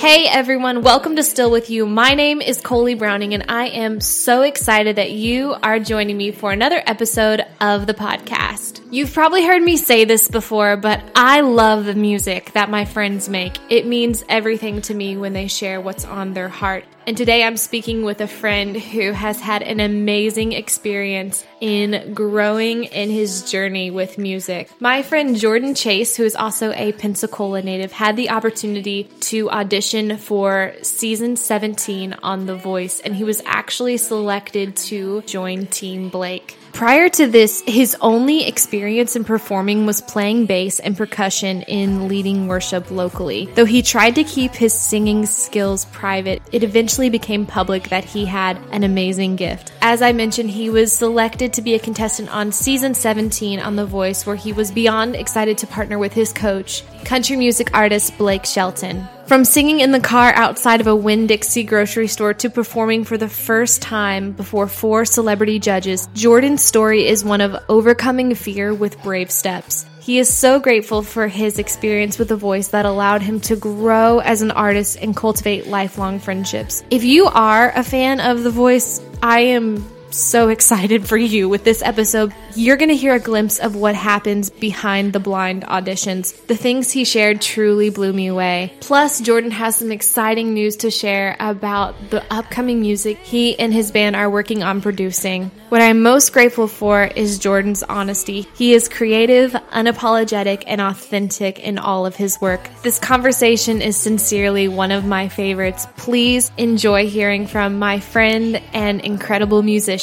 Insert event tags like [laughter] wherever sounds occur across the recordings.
Hey everyone, welcome to Still With You. My name is Coley Browning and I am so excited that you are joining me for another episode of the podcast. You've probably heard me say this before, but I love the music that my friends make. It means everything to me when they share what's on their heart. And today I'm speaking with a friend who has had an amazing experience in growing in his journey with music. My friend Jordan Chase, who is also a Pensacola native, had the opportunity to audition for season 17 on The Voice, and he was actually selected to join Team Blake. Prior to this, his only experience in performing was playing bass and percussion in leading worship locally. Though he tried to keep his singing skills private, it eventually became public that he had an amazing gift. As I mentioned, he was selected to be a contestant on season 17 on The Voice, where he was beyond excited to partner with his coach, country music artist Blake Shelton. From singing in the car outside of a Winn Dixie grocery store to performing for the first time before four celebrity judges, Jordan's story is one of overcoming fear with brave steps. He is so grateful for his experience with a voice that allowed him to grow as an artist and cultivate lifelong friendships. If you are a fan of The Voice, I am so excited for you with this episode. You're going to hear a glimpse of what happens behind the blind auditions. The things he shared truly blew me away. Plus, Jordan has some exciting news to share about the upcoming music he and his band are working on producing. What I'm most grateful for is Jordan's honesty. He is creative, unapologetic, and authentic in all of his work. This conversation is sincerely one of my favorites. Please enjoy hearing from my friend and incredible musician.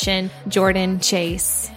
Jordan Chase.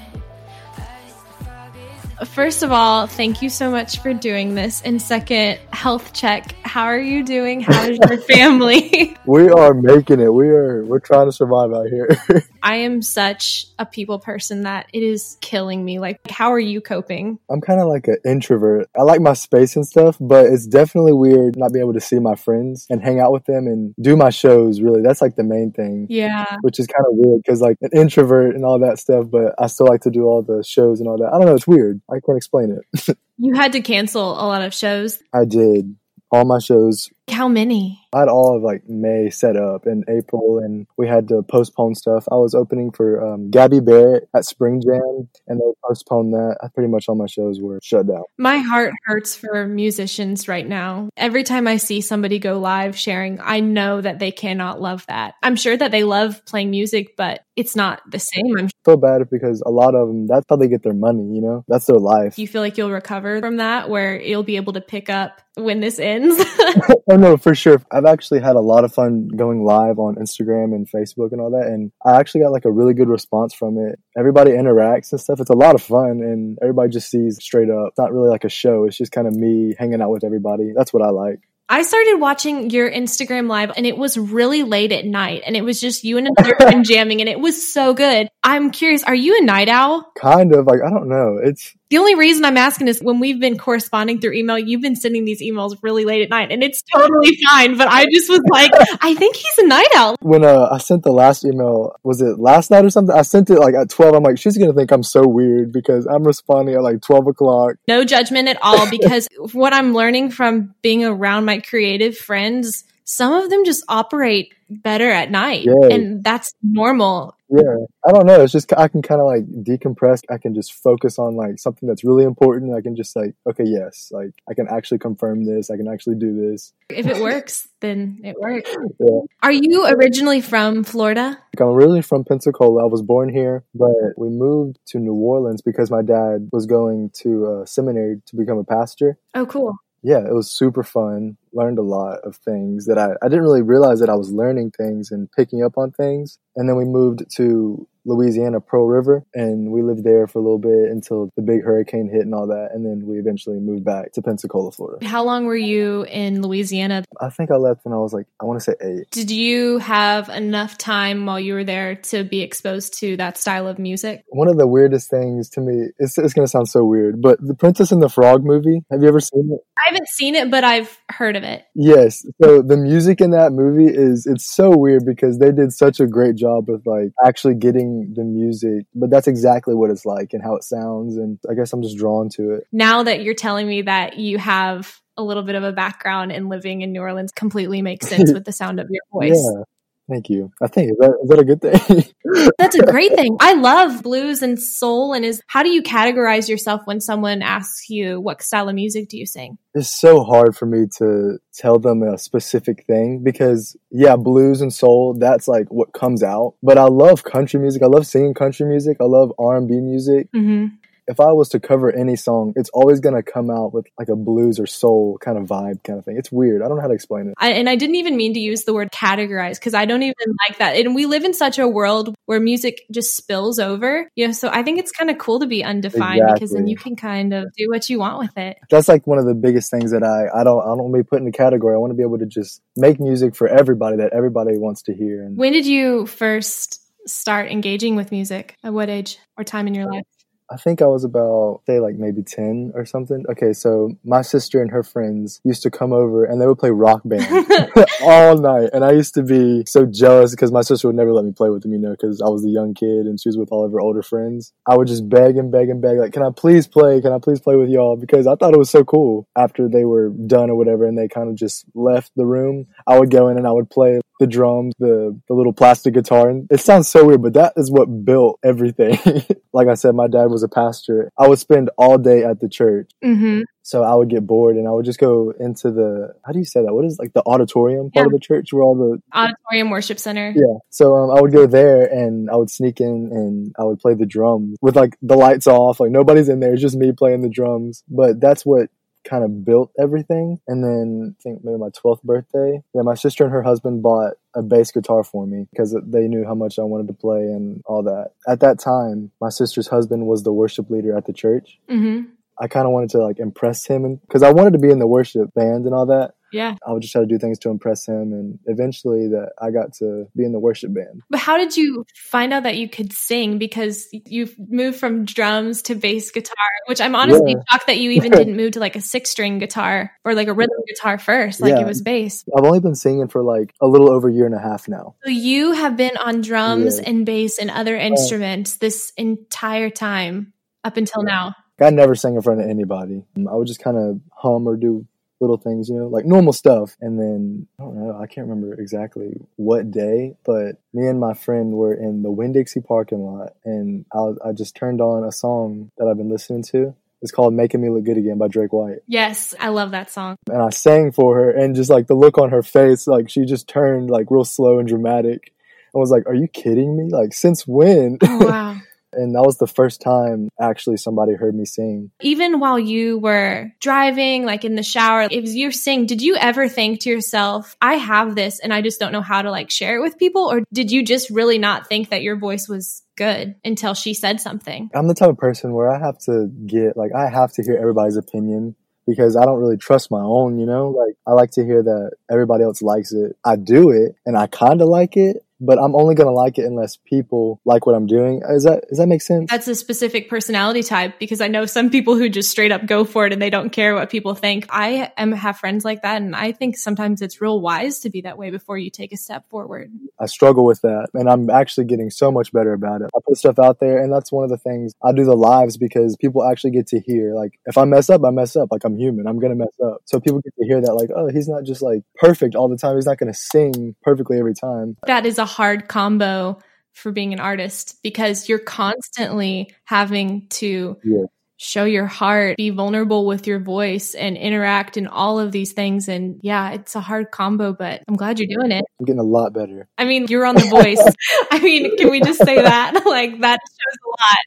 First of all, thank you so much for doing this. And second, health check. How are you doing? How is your [laughs] family? we are making it. We are we're trying to survive out here. [laughs] I am such a people person that it is killing me. Like, how are you coping? I'm kind of like an introvert. I like my space and stuff, but it's definitely weird not being able to see my friends and hang out with them and do my shows. Really, that's like the main thing. Yeah. Which is kind of weird because like an introvert and all that stuff, but I still like to do all the shows and all that. I don't know. It's weird. I can't explain it. [laughs] you had to cancel a lot of shows. I did. All my shows how many? I had all of like May set up in April, and we had to postpone stuff. I was opening for um, Gabby Barrett at Spring Jam, and they postponed that. Pretty much all my shows were shut down. My heart hurts for musicians right now. Every time I see somebody go live sharing, I know that they cannot love that. I'm sure that they love playing music, but it's not the same. I'm so bad because a lot of them that's how they get their money. You know, that's their life. Do you feel like you'll recover from that, where you'll be able to pick up when this ends? [laughs] [laughs] oh no, for sure. I've actually had a lot of fun going live on Instagram and Facebook and all that, and I actually got like a really good response from it. Everybody interacts and stuff. It's a lot of fun, and everybody just sees straight up. It's not really like a show. It's just kind of me hanging out with everybody. That's what I like. I started watching your Instagram live and it was really late at night and it was just you and another friend [laughs] jamming and it was so good. I'm curious, are you a night owl? Kind of, like I don't know. It's the only reason I'm asking is when we've been corresponding through email, you've been sending these emails really late at night and it's totally [laughs] fine. But I just was like, [laughs] I think he's a night owl. When uh, I sent the last email, was it last night or something? I sent it like at 12. I'm like, she's going to think I'm so weird because I'm responding at like 12 o'clock. No judgment at all because [laughs] what I'm learning from being around my creative friends, some of them just operate better at night yeah. and that's normal yeah i don't know it's just i can kind of like decompress i can just focus on like something that's really important i can just like okay yes like i can actually confirm this i can actually do this. If it works then it works. [laughs] Yeah. are you originally from florida? I'm originally from pensacola i was born here but we moved to new orleans because my dad was going to a seminary to become a pastor. Oh cool. Yeah, it was super fun. Learned a lot of things that I, I didn't really realize that I was learning things and picking up on things. And then we moved to Louisiana Pearl River, and we lived there for a little bit until the big hurricane hit and all that, and then we eventually moved back to Pensacola, Florida. How long were you in Louisiana? I think I left when I was like, I want to say eight. Did you have enough time while you were there to be exposed to that style of music? One of the weirdest things to me, it's, it's going to sound so weird, but the Princess and the Frog movie, have you ever seen it? I haven't seen it, but I've heard of of it. Yes. So the music in that movie is it's so weird because they did such a great job with like actually getting the music, but that's exactly what it's like and how it sounds and I guess I'm just drawn to it. Now that you're telling me that you have a little bit of a background in living in New Orleans completely makes sense [laughs] with the sound of your voice. Yeah. Thank you. I think is that, is that a good thing? [laughs] That's a great thing. I love blues and soul. And is how do you categorize yourself when someone asks you what style of music do you sing? It's so hard for me to tell them a specific thing because yeah, blues and soul that's like what comes out. But I love country music. I love singing country music. I love R and B music. Mm-hmm if I was to cover any song, it's always going to come out with like a blues or soul kind of vibe kind of thing. It's weird. I don't know how to explain it. I, and I didn't even mean to use the word categorize because I don't even like that. And we live in such a world where music just spills over, you know, so I think it's kind of cool to be undefined exactly. because then you can kind of do what you want with it. That's like one of the biggest things that I, I don't, I don't want to be put in a category. I want to be able to just make music for everybody that everybody wants to hear. And when did you first start engaging with music? At what age or time in your uh, life? I think I was about, say, like maybe 10 or something. Okay, so my sister and her friends used to come over and they would play rock band [laughs] all night. And I used to be so jealous because my sister would never let me play with them, you know, because I was the young kid and she was with all of her older friends. I would just beg and beg and beg, like, can I please play? Can I please play with y'all? Because I thought it was so cool after they were done or whatever and they kind of just left the room. I would go in and I would play the drums, the, the little plastic guitar. And it sounds so weird, but that is what built everything. [laughs] like I said, my dad was a pastor. I would spend all day at the church. Mm-hmm. So I would get bored and I would just go into the, how do you say that? What is like the auditorium part yeah. of the church where all the auditorium worship center. Yeah. So um, I would go there and I would sneak in and I would play the drums with like the lights off. Like nobody's in there. It's just me playing the drums. But that's what kind of built everything. And then I think maybe my 12th birthday, yeah, my sister and her husband bought a bass guitar for me because they knew how much I wanted to play and all that. At that time, my sister's husband was the worship leader at the church. Mm-hmm. I kind of wanted to like impress him because I wanted to be in the worship band and all that. Yeah. I would just try to do things to impress him. And eventually that I got to be in the worship band. But how did you find out that you could sing? Because you've moved from drums to bass guitar, which I'm honestly yeah. shocked that you even didn't move to like a six string guitar or like a rhythm guitar first. Like yeah. it was bass. I've only been singing for like a little over a year and a half now. So you have been on drums yeah. and bass and other instruments this entire time up until now. I never sang in front of anybody. Mm, I would just kind of hum or do little things, you know, like normal stuff. And then I don't know, I can't remember exactly what day, but me and my friend were in the Winn Dixie parking lot, and I, I just turned on a song that I've been listening to. It's called Making Me Look Good Again by Drake White. Yes, I love that song. And I sang for her, and just like the look on her face, like she just turned like real slow and dramatic. I was like, Are you kidding me? Like, since when? Oh, wow. [laughs] And that was the first time actually somebody heard me sing. Even while you were driving, like in the shower, if you sing, did you ever think to yourself, I have this and I just don't know how to like share it with people? Or did you just really not think that your voice was good until she said something? I'm the type of person where I have to get, like, I have to hear everybody's opinion because I don't really trust my own, you know? Like, I like to hear that everybody else likes it. I do it and I kind of like it, but I'm only going to like it unless people like what I'm doing. Is that does that make sense? That's a specific personality type because I know some people who just straight up go for it and they don't care what people think. I am have friends like that and I think sometimes it's real wise to be that way before you take a step forward. I struggle with that and I'm actually getting so much better about it. I put stuff out there and that's one of the things I do the lives because people actually get to hear like if I mess up, I mess up. Like I'm human. I'm going to mess up. So people get to hear that like, oh, he's not just like perfect all the time. He's not going to sing perfectly every time. That is a hard combo for being an artist because you're constantly having to yeah. show your heart, be vulnerable with your voice, and interact in all of these things. And yeah, it's a hard combo, but I'm glad you're doing it. I'm getting a lot better. I mean, you're on The Voice. [laughs] I mean, can we just say that? [laughs] like, that shows a lot.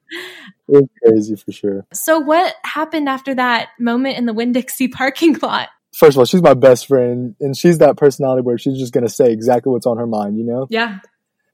It's crazy for sure. So, what happened after that moment in the Winn Dixie [laughs] parking lot? First of all, she's my best friend, and she's that personality where she's just going to say exactly what's on her mind, you know? Yeah.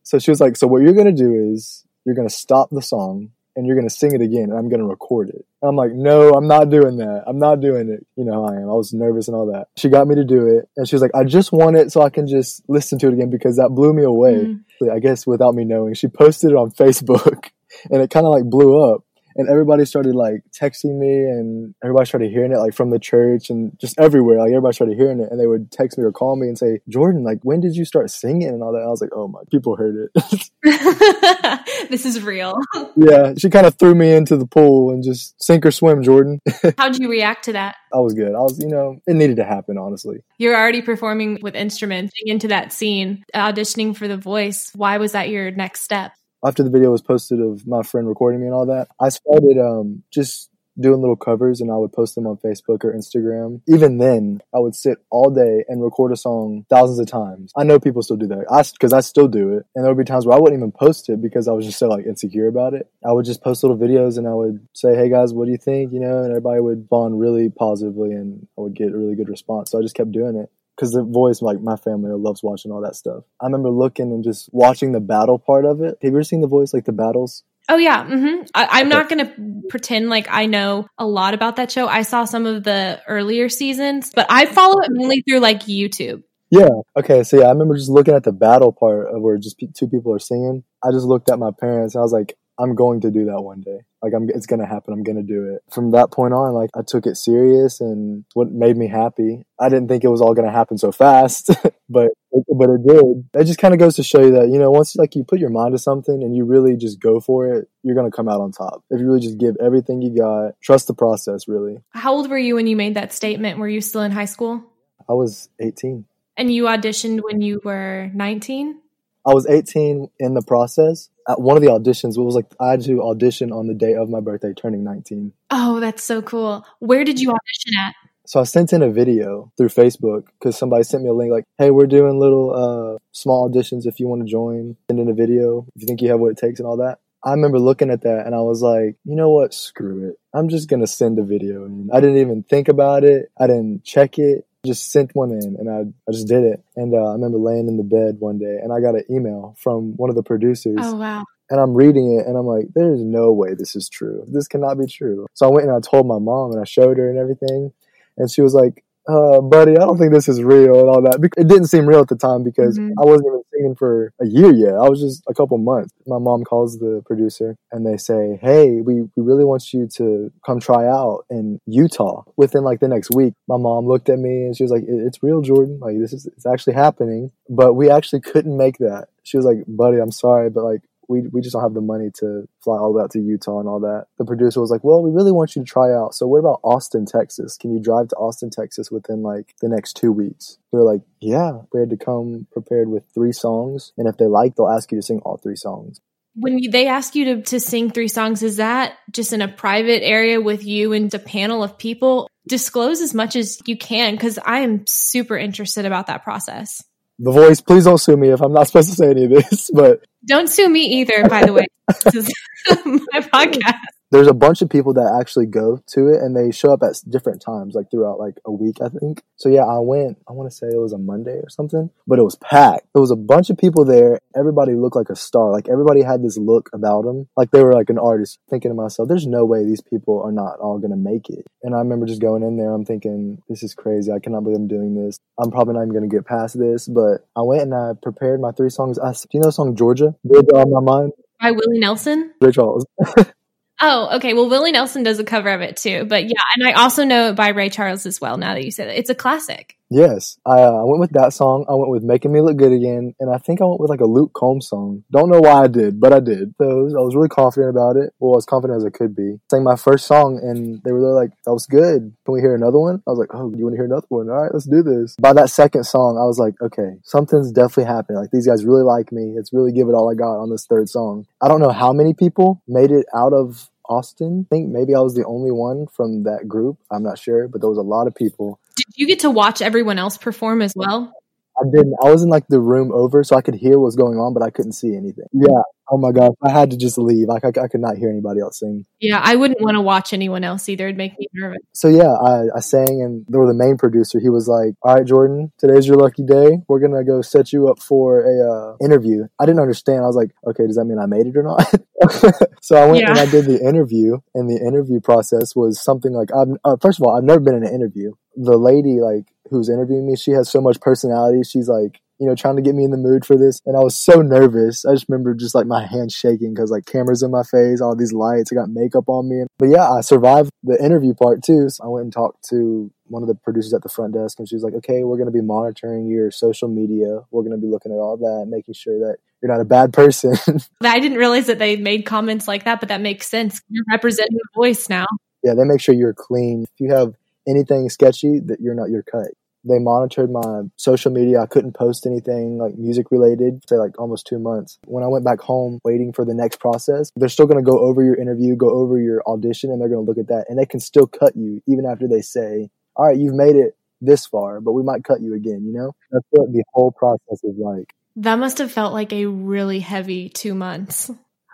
So she was like, So what you're going to do is you're going to stop the song and you're going to sing it again and I'm going to record it. And I'm like, No, I'm not doing that. I'm not doing it. You know I am. I was nervous and all that. She got me to do it and she was like, I just want it so I can just listen to it again because that blew me away. Mm. I guess without me knowing, she posted it on Facebook [laughs] and it kind of like blew up. And everybody started like texting me and everybody started hearing it like from the church and just everywhere. Like everybody started hearing it and they would text me or call me and say jordan like when did you start singing? and all that. And i was like oh my people heard it. [laughs] [laughs] This is real. [laughs] Yeah she kind of threw me into the pool and just sink or swim jordan. How'd you react to that? I was good. I was you know it needed to happen honestly. You're already performing with instruments into that scene auditioning for the voice. Why was that your next step after the video was posted of my friend recording me and all that, I started um, just doing little covers and I would post them on Facebook or Instagram. Even then, I would sit all day and record a song thousands of times. I know people still do that. I because I still do it, and there would be times where I wouldn't even post it because I was just so like insecure about it. I would just post little videos and I would say, "Hey guys, what do you think?" You know, and everybody would bond really positively, and I would get a really good response. So I just kept doing it because the voice, like my family loves watching all that stuff. I remember looking and just watching the battle part of it. Have you ever seen the voice, like the battles? Oh yeah, mm-hmm. I, am okay. not gonna pretend like I know a lot about that show. I saw some of the earlier seasons, but I follow it mainly through like YouTube. Yeah. Okay. So yeah, I remember just looking at the battle part of where just two people are singing. I just looked at my parents and I was like, I'm going to do that one day. Like I'm, it's gonna happen. I'm gonna do it. From that point on, like I took it serious, and what made me happy. I didn't think it was all gonna happen so fast, [laughs] but but it did. It just kind of goes to show you that you know once like you put your mind to something and you really just go for it, you're gonna come out on top. If you really just give everything you got, trust the process. Really. How old were you when you made that statement? Were you still in high school? I was 18. And you auditioned when you were 19? I was 18 in the process. At one of the auditions, it was like I had to audition on the day of my birthday, turning 19. Oh, that's so cool. Where did you audition at? So I sent in a video through Facebook because somebody sent me a link like, "Hey, we're doing little uh, small auditions. If you want to join, send in a video. If you think you have what it takes and all that." I remember looking at that and I was like, you know what? Screw it. I'm just gonna send a video in. I didn't even think about it. I didn't check it just sent one in and I, I just did it. And uh, I remember laying in the bed one day and I got an email from one of the producers. Oh, wow. And I'm reading it and I'm like, there's no way this is true. This cannot be true. So I went and I told my mom and I showed her and everything. And she was like, uh, buddy, I don't think this is real and all that. It didn't seem real at the time because mm-hmm. I wasn't even singing for a year yet. I was just a couple months. My mom calls the producer and they say, Hey, we, we really want you to come try out in Utah within like the next week. My mom looked at me and she was like, It's real, Jordan. Like, this is, it's actually happening. But we actually couldn't make that. She was like, Buddy, I'm sorry, but like, we we just don't have the money to fly all the way out to Utah and all that. The producer was like, "Well, we really want you to try out. So what about Austin, Texas? Can you drive to Austin, Texas within like the next two weeks?" We are like, "Yeah." We had to come prepared with three songs, and if they like, they'll ask you to sing all three songs. When they ask you to, to sing three songs, is that just in a private area with you and a panel of people? Disclose as much as you can because I am super interested about that process. The voice, please don't sue me if I'm not supposed to say any of this, [laughs] but don't sue me either, by the way. this is [laughs] my podcast there's a bunch of people that actually go to it and they show up at different times like throughout like a week i think. So yeah i went i want to say it was a monday or something but it was packed. There was a bunch of people there. Everybody looked like a star. Like everybody had this look about them like they were like an artist. Thinking to myself there's no way these people are not all gonna make it. And i remember just going in there i'm thinking this is crazy. I cannot believe i'm doing this. I'm probably not even gonna get past this. But i went and i prepared my three songs. I, do you know the song georgia? Georgia on my mind. By willie nelson? Ray charles [laughs] Oh, okay. Well, Willie Nelson does a cover of it too. But yeah, and I also know it by Ray Charles as well. Now that you said it, it's a classic. Yes, I, uh, I went with that song. I went with "Making Me Look Good Again," and I think I went with like a Luke Combs song. Don't know why I did, but I did. So I was, I was really confident about it. Well, as confident as I could be. Sang my first song, and they were like, "That was good. Can we hear another one?" I was like, "Oh, you want to hear another one? All right, let's do this." By that second song, I was like, "Okay, something's definitely happening. Like these guys really like me. It's really give it all I got on this third song." I don't know how many people made it out of Austin. I think maybe I was the only one from that group. I'm not sure, but there was a lot of people. Did you get to watch everyone else perform as well? I didn't. I was in like the room over, so I could hear what was going on, but I couldn't see anything. Yeah. Oh my god, I had to just leave. I, I, I could not hear anybody else sing. Yeah, I wouldn't want to watch anyone else either. It'd make me nervous. So yeah, I, I sang, and there the main producer. He was like, "All right, Jordan, today's your lucky day. We're gonna go set you up for a uh, interview." I didn't understand. I was like, "Okay, does that mean I made it or not?" [laughs] so I went yeah. and I did the interview, and the interview process was something like, I've, uh, first of all, I've never been in an interview. The lady like who's interviewing me, she has so much personality. She's like you know, trying to get me in the mood for this. And I was so nervous. I just remember just like my hands shaking because like cameras in my face, all these lights, I got makeup on me. But yeah, I survived the interview part too. So I went and talked to one of the producers at the front desk and she was like, okay, we're going to be monitoring your social media. We're going to be looking at all that, making sure that you're not a bad person. [laughs] I didn't realize that they made comments like that, but that makes sense. You're representing the voice now. Yeah, they make sure you're clean. If you have anything sketchy, that you're not your cut. They monitored my social media. I couldn't post anything like music related, say like almost two months. When I went back home waiting for the next process, they're still going to go over your interview, go over your audition, and they're going to look at that. And they can still cut you even after they say, all right, you've made it this far, but we might cut you again, you know? That's what the whole process is like. That must have felt like a really heavy two months.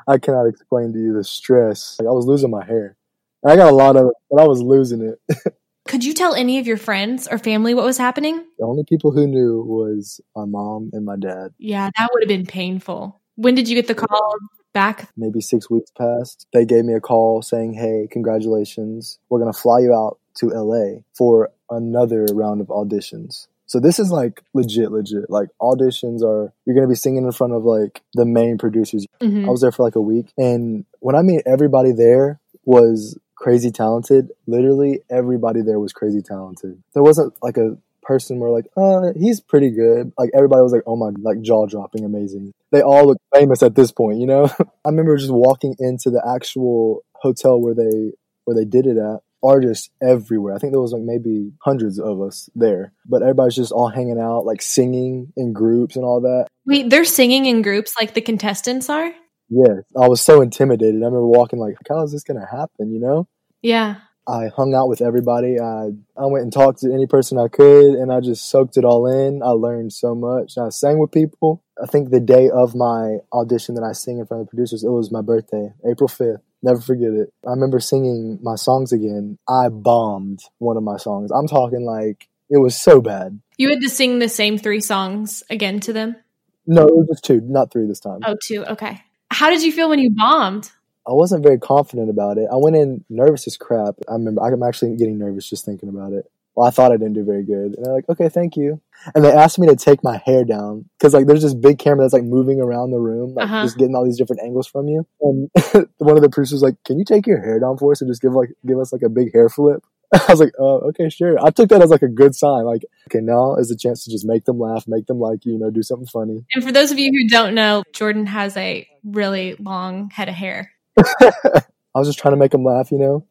I cannot explain to you the stress. Like I was losing my hair. I got a lot of it, but I was losing it. [laughs] Could you tell any of your friends or family what was happening? The only people who knew was my mom and my dad. Yeah, that would have been painful. When did you get the call back? Maybe six weeks passed. They gave me a call saying, Hey, congratulations. We're going to fly you out to LA for another round of auditions. So this is like legit, legit. Like auditions are, you're going to be singing in front of like the main producers. Mhm. I was there for like a week. And when I mean everybody there was crazy talented, literally everybody there was crazy talented. There wasn't like a person where like, uh, he's pretty good. Like everybody was like, oh my, like jaw dropping, amazing. They all look famous at this point, you know? [laughs] I remember just walking into the actual hotel where they, where they did it at. Artists everywhere. I think there was like maybe hundreds of us there, but everybody's just all hanging out, like singing in groups and all that. Wait, they're singing in groups like the contestants are? Yeah, I was so intimidated. I remember walking like, how is this gonna happen? You know? Yeah. I hung out with everybody. I I went and talked to any person I could, and I just soaked it all in. I learned so much. I sang with people. I think the day of my audition that I sing in front of the producers, it was my birthday, April fifth. Never forget it. I remember singing my songs again. I bombed one of my songs. I'm talking like it was so bad. You had to sing the same three songs again to them? No, it was just two, not three this time. Oh, two. Okay. How did you feel when you bombed? I wasn't very confident about it. I went in nervous as crap. I remember I'm actually getting nervous just thinking about it. Well, I thought I didn't do very good. And they're like, okay, thank you. And they asked me to take my hair down because like there's this big camera that's like moving around the room, like Uh-huh. just getting all these different angles from you. And [laughs] one of the producers was like, can you take your hair down for us and just give like give us like a big hair flip? [laughs] I was like, oh, okay, sure. I took that as like a good sign. Like, okay, now is a chance to just make them laugh, make them like you, you know, do something funny. And for those of you who don't know, Jordan has a really long head of hair. [laughs] I was just trying to make them laugh, you know.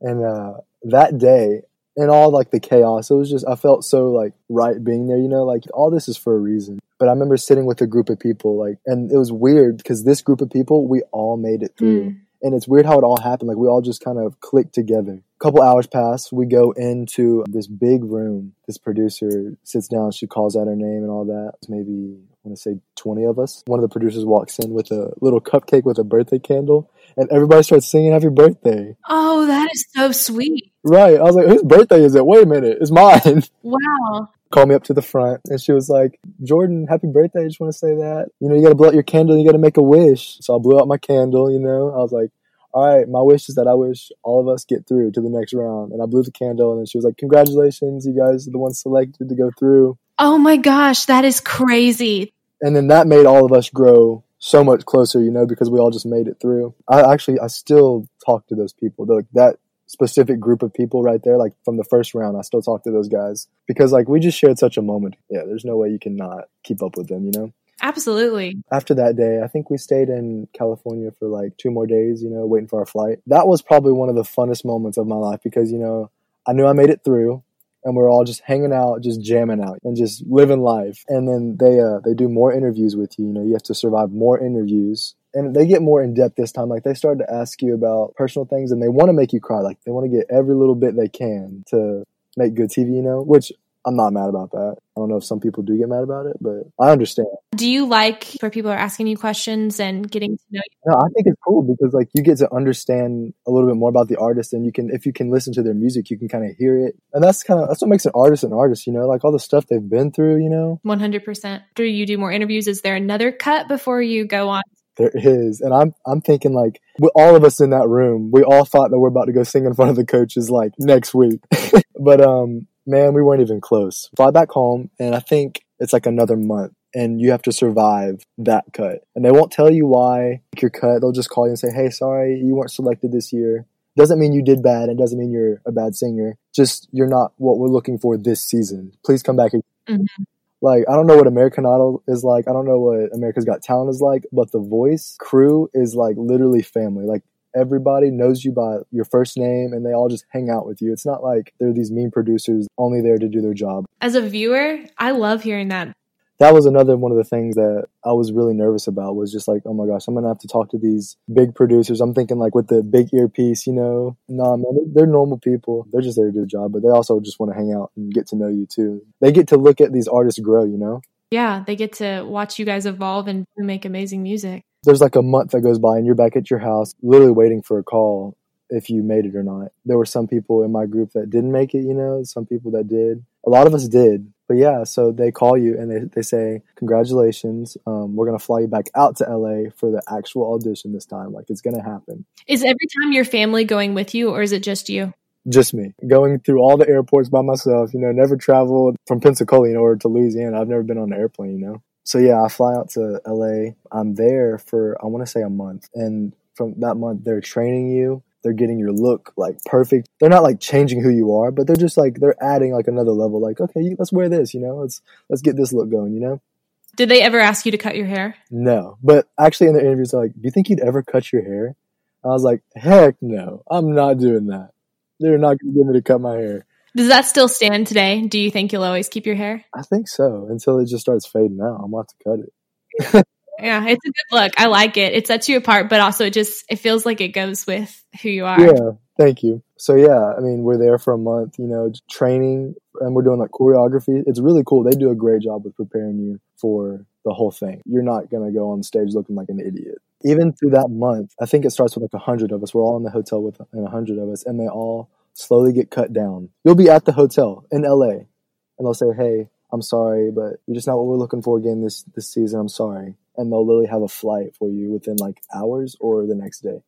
And uh, that day, and all like the chaos, it was just I felt so like right being there, you know. Like all this is for a reason. But I remember sitting with a group of people, like, and it was weird because this group of people, we all made it through. Mm. And it's weird how it all happened. Like we all just kind of clicked together. A couple hours pass. We go into this big room. This producer sits down. She calls out her name and all that. It's maybe I want to say twenty of us. One of the producers walks in with a little cupcake with a birthday candle, and everybody starts singing "Happy Birthday." Oh, that is so sweet. Right. I was like, "Whose birthday is it?" Wait a minute, it's mine. Wow. Called me up to the front, and she was like, "Jordan, happy birthday! I just want to say that. You know, you got to blow out your candle. You got to make a wish." So I blew out my candle. You know, I was like, "All right, my wish is that I wish all of us get through to the next round." And I blew the candle, and then she was like, "Congratulations, you guys are the ones selected to go through." Oh my gosh, that is crazy. And then that made all of us grow so much closer, you know, because we all just made it through. I actually, I still talk to those people. They're like that specific group of people right there, like from the first round, I still talk to those guys because like we just shared such a moment. Yeah, there's no way you can not keep up with them, you know? Absolutely. After that day, I think we stayed in California for like two more days, you know, waiting for our flight. That was probably one of the funnest moments of my life because, you know, I knew I made it through and we're all just hanging out, just jamming out and just living life. And then they uh they do more interviews with you, you know, you have to survive more interviews. And they get more in depth this time. Like they start to ask you about personal things and they want to make you cry. Like they want to get every little bit they can to make good TV, you know, which I'm not mad about that. I don't know if some people do get mad about it, but I understand. Do you like where people are asking you questions and getting to know you? No, I think it's cool because like you get to understand a little bit more about the artist, and you can if you can listen to their music, you can kind of hear it, and that's kind of that's what makes an artist an artist. You know, like all the stuff they've been through. You know, 100%. Do you do more interviews? Is there another cut before you go on? There is, and I'm I'm thinking like all of us in that room, we all thought that we're about to go sing in front of the coaches like next week, [laughs] but um, man, we weren't even close. Fly back home, and I think it's like another month and you have to survive that cut. And they won't tell you why you're cut. They'll just call you and say, "Hey, sorry, you weren't selected this year." Doesn't mean you did bad. It doesn't mean you're a bad singer. Just you're not what we're looking for this season. Please come back. Mhm. Like I don't know what American Idol is like. I don't know what America's Got Talent is like. But the Voice crew is like literally family. Like everybody knows you by your first name and they all just hang out with you. It's not like they're these mean producers only there to do their job. As a viewer, I love hearing that. That was another one of the things that I was really nervous about was just like, oh my gosh, I'm gonna have to talk to these big producers. I'm thinking like with the big earpiece, you know. Nah, man, they're, normal people. They're just there to do the job, but they also just want to hang out and get to know you too. They get to look at these artists grow, you know. Yeah, they get to watch you guys evolve and make amazing music. there's like a month that goes by and you're back at your house literally waiting for a call if you made it or not there were some people in my group that didn't make it you know some people that did a lot of us did but yeah so they call you and they, they say congratulations um, we're going to fly you back out to la for the actual audition this time. Like it's going to happen. Is every time your family going with you, or is it just you? just me. Going through all the airports by myself you know never traveled from pensacola you know or to louisiana. I've never been on an airplane you know? So yeah i fly out to la i'm there for i want to say a month. And from that month they're training you they're getting your look like perfect they're not like changing who you are but they're just like they're adding like another level like okay let's wear this you know let's let's get this look going you know Did they ever ask you to cut your hair? no but actually in the interviews they're like do you think you'd ever cut your hair i was like heck no i'm not doing that they're not going to get me to cut my hair Does that still stand today? Do you think you'll always keep your hair? I think so until it just starts fading out. I'm about to cut it. [laughs] Yeah, it's a good look. I like it. It sets you apart, but also it just it feels like it goes with who you are. Yeah, thank you. So yeah, I mean, we're there for a month, you know, training, and we're doing like choreography. It's really cool. They do a great job with preparing you for the whole thing. You're not gonna go on stage looking like an idiot. Even through that month, I think it starts with like a hundred of us. We're all in the hotel with a hundred of us, and they all slowly get cut down. You'll be at the hotel in LA, and they'll say, "Hey, I'm sorry, but you're just not what we're looking for again this this season. I'm sorry." And they'll literally have a flight for you within like hours or the next day.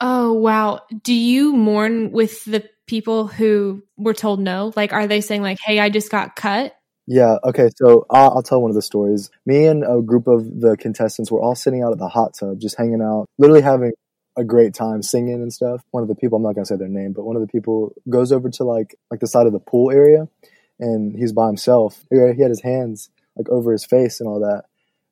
Oh wow. Do you mourn with the people who were told no? Like, are they saying like, "Hey, I just got cut"? Yeah. Okay. So I'll, I'll tell one of the stories. Me and a group of the contestants were all sitting out at the hot tub, just hanging out, literally having a great time singing and stuff. One of the people, I'm not gonna say their name, but one of the people goes over to like like the side of the pool area, and he's by himself. He he had his hands like over his face and all that.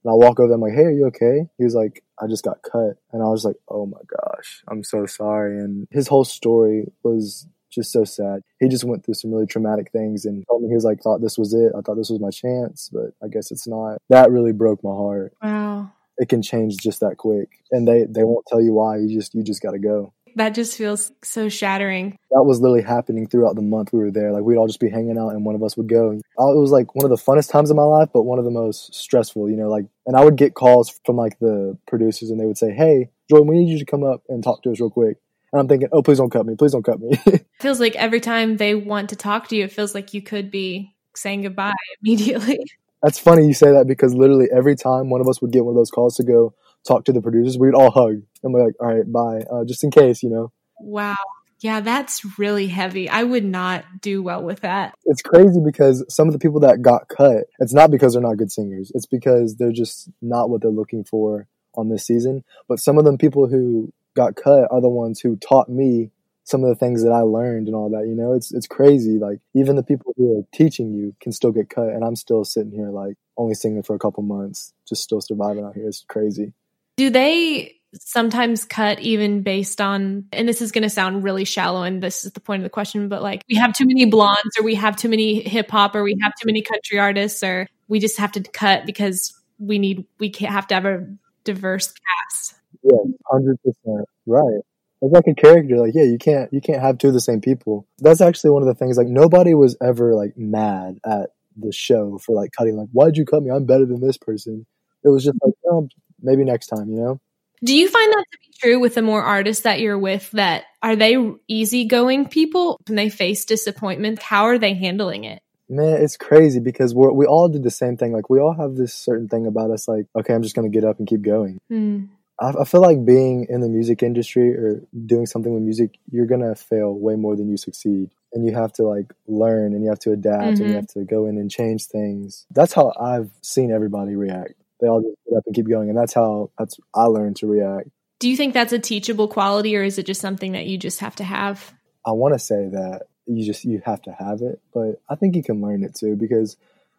And I walk over, there, I'm like, "Hey, are you okay?" He was like, "I just got cut," and I was like, "Oh my gosh, I'm so sorry." And his whole story was just so sad. He just went through some really traumatic things and told me he was like, thought this was it. I thought this was my chance, but I guess it's not. That really broke my heart. Wow. It can change just that quick. And they, they won't tell you why. You just you just gotta go. That just feels so shattering. That was literally happening throughout the month we were there. Like we'd all just be hanging out and one of us would go. It was like one of the funnest times of my life, but one of the most stressful, you know, like and I would get calls from like the producers and they would say, Hey, Jordan, we need you to come up and talk to us real quick. And I'm thinking, Oh, please don't cut me, please don't cut me. It [laughs] feels like every time they want to talk to you, it feels like you could be saying goodbye [laughs] immediately. That's funny you say that because literally every time one of us would get one of those calls to go talk to the producers, we'd all hug and be like, "All right, bye," uh, just in case, you know. Wow. Yeah, that's really heavy. I would not do well with that. It's crazy because some of the people that got cut, it's not because they're not good singers. It's because they're just not what they're looking for on this season. But some of them people who got cut are the ones who taught me some of the things that I learned and all that. You know, it's it's crazy. Like even the people who are teaching you can still get cut, and I'm still sitting here like only singing for a couple months, just still surviving out here. It's crazy. Do they sometimes cut even based on and this is going to sound really shallow and this is the point of the question but like we have too many blondes or we have too many hip hop or we have too many country artists or we just have to cut because we need we can't have to have a diverse cast Yeah, hundred percent right. It's like a character. Like, yeah, you can't you can't have two of the same people. That's actually one of the things. Like, nobody was ever like mad at the show for like cutting. Like, why'd you cut me? I'm better than this person. It was just like, oh, maybe next time. You know? do you find that to be true with the more artists that you're with that are they easygoing people when they face disappointment how are they handling it Man, it's crazy because we we all did the same thing. Like, we all have this certain thing about us. Like, okay, I'm just gonna get up and keep going. Hmm. I, I feel like being in the music industry or doing something with music, you're gonna fail way more than you succeed. and you have to like learn and you have to adapt mm-hmm. and you mm-hmm. have to go in and change things. That's how I've seen everybody react. They all just up and keep going, and that's how that's I learned to react. Do you think that's a teachable quality, or is it just something that you just have to have? I want to say that you just you have to have it, but I think you can learn it too because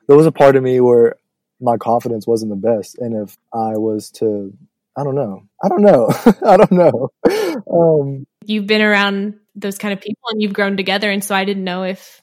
there was a part of me where my confidence wasn't the best, and if I was to, I don't know, I don't know, [laughs] I don't know. Um, You've been around those kind of people, and you've grown together, and so I didn't know if,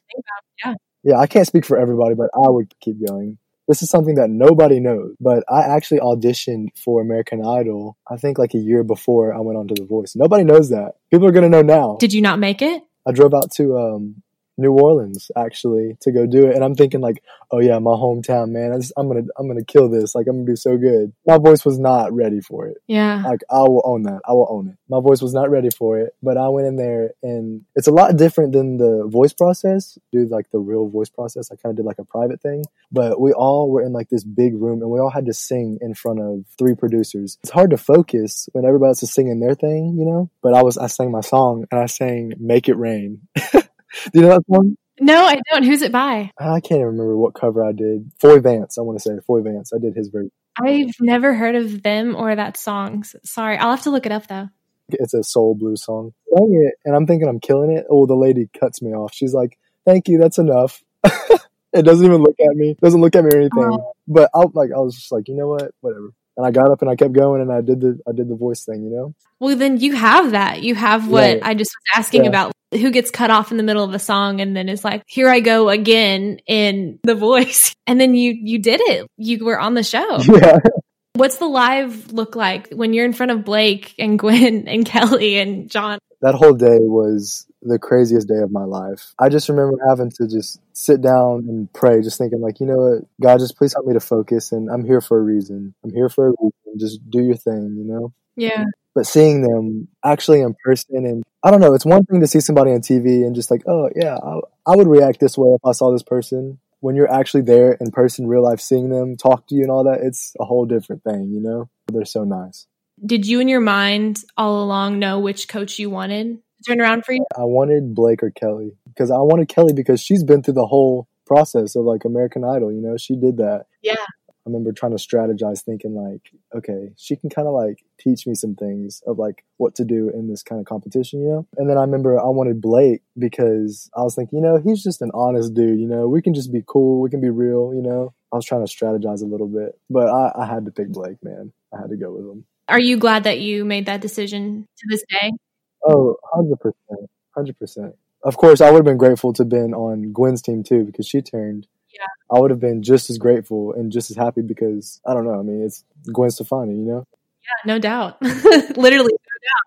yeah, yeah. I can't speak for everybody, but I would keep going. This is something that nobody knows, but I actually auditioned for American Idol, I think like a year before I went on to The Voice. Nobody knows that. People are going to know now. Did you not make it? I drove out to um, New Orleans actually to go do it, and I'm thinking like, oh yeah, my hometown, man. I am gonna I'm gonna kill this. Like I'm gonna do so good. My voice was not ready for it. Yeah. Like I will own that. I will own it. My voice was not ready for it, but I went in there, and it's a lot different than the voice process. Do like the real voice process. I kind of did like a private thing, but we all were in like this big room, and we all had to sing in front of three producers. It's hard to focus when everybody else is singing their thing, you know. But I was I sang my song, and I sang "Make It Rain." [laughs] Do you know that song? No, I don't. Who's it by? I can't even remember what cover I did. Foy Vance, I want to say. Foy Vance. I did his version. I've never heard of them or that song. Sorry. I'll have to look it up though. It's a soul blues song. Sang it, and I'm thinking I'm killing it. Oh, the lady cuts me off. She's like, thank you. That's enough. [laughs] it doesn't even look at me. Doesn't look at me or anything. But I like I was just like, you know what? Whatever and I got up and I kept going and I did the I did the voice thing, you know. Well, then you have that. You have what I just was asking yeah. about. Who gets cut off in the middle of a song and then is like, "Here I go again" in the voice, [laughs] and then you you did it. You were on the show. [laughs] Yeah. What's the live look like when you're in front of Blake and Gwen [laughs] and Kelly and John? That whole day was the craziest day of my life. I just remember having to just sit down and pray, just thinking like, you know what, God, just please help me to focus and I'm here for a reason. I'm here for a reason. Just do your thing, you know? Yeah. But seeing them actually in person and I don't know, it's one thing to see somebody on TV and just like, oh yeah, I, I would react this way if I saw this person. When you're actually there in person, real life, seeing them talk to you and all that, it's a whole different thing, you know? They're so nice. Did you in your mind all along know which coach you wanted? To turn around for you? I wanted Blake or Kelly because I wanted Kelly because she's been through the whole process of like American Idol. You know, she did that. Yeah. I remember trying to strategize, thinking like, okay, she can kind of like teach me some things of like what to do in this kind of competition, you know? And then I remember I wanted Blake because I was thinking, you know, he's just an honest dude, you know, we can just be cool, we can be real, you know? I was trying to strategize a little bit, but I, I had to pick Blake, man. I had to go with him. Are you glad that you made that decision to this day? Oh, 100%. 100%. Of course, I would have been grateful to have been on Gwen's team too because she turned. Yeah. I would have been just as grateful and just as happy because I don't know. I mean, it's Gwen Stefani, you know? Yeah, no doubt. [laughs] Literally,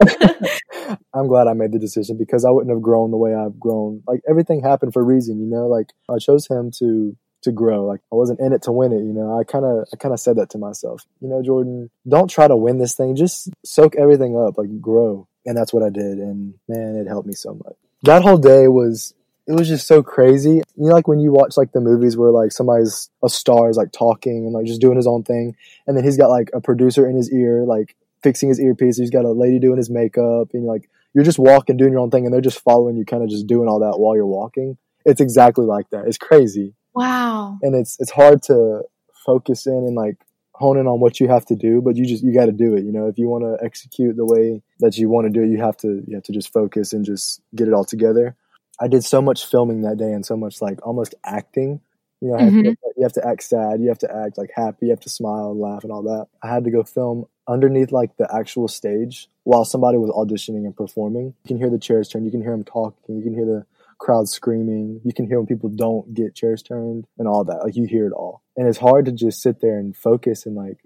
no doubt. [laughs] I'm glad I made the decision because I wouldn't have grown the way I've grown. Like everything happened for a reason, you know? Like I chose him to to grow. Like I wasn't in it to win it, you know. I kind of I kind of said that to myself. You know, Jordan, don't try to win this thing. Just soak everything up, like grow and that's what I did. And man, it helped me so much. That whole day was it was just so crazy. You know, like when you watch like the movies where like somebody's a star is like talking and like just doing his own thing, and then he's got like a producer in his ear, like fixing his earpiece. He's got a lady doing his makeup, and like you're just walking, doing your own thing, and they're just following you, kind of just doing all that while you're walking. It's exactly like that. It's crazy. Wow. And it's it's hard to focus in and like hone in on what you have to do, but you just you got to do it. You know, if you want to execute the way that you want to do it, you have to you have to just focus and just get it all together. I did so much filming that day and so much like almost acting. You know, mm-hmm. to, you have to act sad, you have to act like happy, you have to smile and laugh and all that. I had to go film underneath like the actual stage while somebody was auditioning and performing. You can hear the chairs turn, you can hear them talking, you can hear the crowd screaming. You can hear when people don't get chairs turned and all that. Like you hear it all. And it's hard to just sit there and focus and like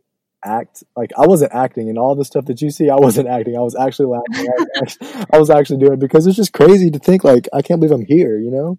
act. Like I wasn't acting and all the stuff that you see, I wasn't acting. I was actually laughing. I was actually, [laughs] I was actually doing it because it's just crazy to think like I can't believe I'm here, you know?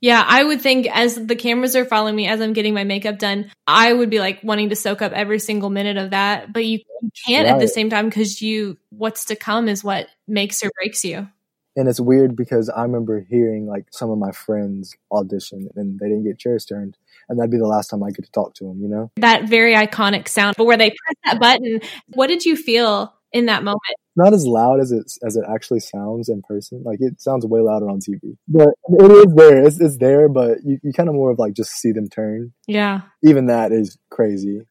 Yeah, I would think as the cameras are following me as I'm getting my makeup done, I would be like wanting to soak up every single minute of that, but you can't right. at the same time because you what's to come is what makes or breaks you and it's weird because I remember hearing like some of my friends audition and they didn't get chairs turned. And that'd be the last time I get to talk to them, you know? That very iconic sound, but where they press that button, what did you feel in that moment? not as loud as it as it actually sounds in person. Like it sounds way louder on TV, but it is there. It's, it's there, but you, you kind of more of like just see them turn. Yeah. Even that is crazy.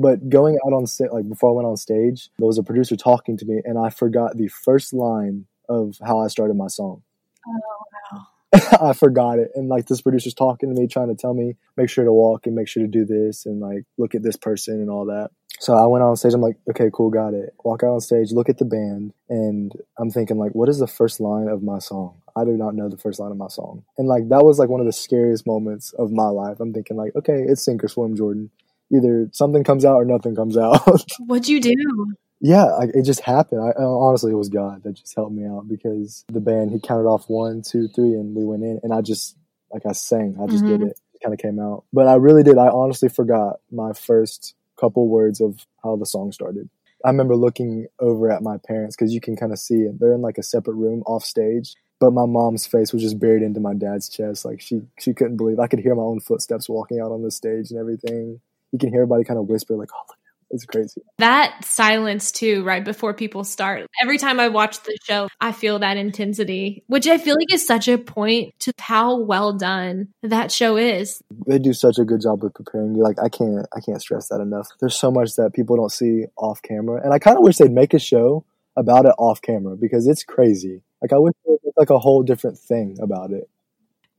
But going out on stage, like before I went on stage, there was a producer talking to me, and I forgot the first line of how I started my song. Oh wow. [laughs] I forgot it. And like this producer's talking to me, trying to tell me, make sure to walk and make sure to do this and like look at this person and all that. So I went on stage. I'm like, okay, cool, got it. Walk out on stage, look at the band, and I'm thinking like, what is the first line of my song? I do not know the first line of my song. And like that was like one of the scariest moments of my life. I'm thinking like, okay, it's sink or swim, Jordan. Either something comes out or nothing comes out. [laughs] What'd you do? Yeah, I, it just happened. I, honestly, it was God that just helped me out because the band he counted off one, two, three, and we went in, and I just like I sang, I just Mhm. did it. It kind of came out, but I really did. I honestly forgot my first couple words of how the song started. I remember looking over at my parents because you can kind of see it. They're in like a separate room off stage, but my mom's face was just buried into my dad's chest. Like she she couldn't believe. I could hear my own footsteps walking out on the stage and everything. You can hear everybody kind of whisper like, "Oh, look, it's crazy." That silence too, right before people start. Every time I watch the show, I feel that intensity, which I feel like is such a point to how well done that show is. they do such a good job with preparing you. Like I can't I can't stress that enough. There's so much that people don't see off camera, and I kind of wish they'd make a show about it off camera because it's crazy. Like I wish there was like a whole different thing about it.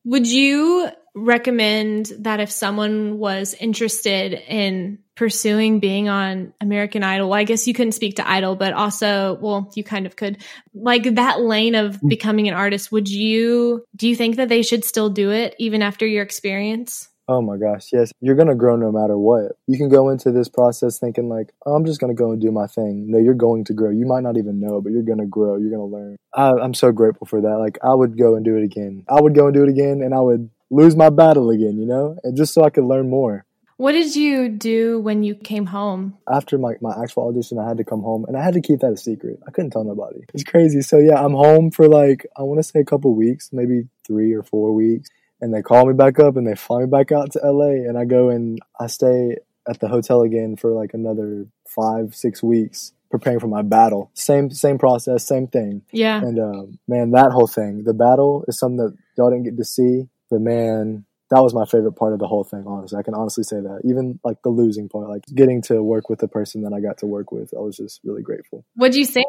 Would you recommend that if someone was interested in pursuing being on American Idol? Well, I guess you couldn't speak to Idol, but also, well, you kind of could. Like that lane of mm. becoming an artist, would you, do you think that they should still do it even after your experience? Oh my gosh, yes, you're gonna grow no matter what. You can go into this process thinking like, oh, I'm just gonna go and do my thing. No, you're going to grow. You might not even know, but you're gonna grow. You're gonna learn. I, I'm so grateful for that. Like I would go and do it again. I would go and do it again, and I would lose my battle again. You know, and just so I could learn more. What did you do when you came home? after my, my actual audition, I had to come home and I had to keep that a secret. I couldn't tell nobody. It's crazy. So yeah, I'm home for like, I want to say a couple weeks, maybe three or four weeks. And they call me back up and they fly me back out to LA and I go and I stay at the hotel again for like another five, six weeks preparing for my battle. Same, same process, same thing. Yeah. And um, man, that whole thing, the battle is something that y'all didn't get to see. But man, that was my favorite part of the whole thing. Honestly, I can honestly say that. Even like the losing part, like getting to work with the person that I got to work with, I was just really grateful. What'd you say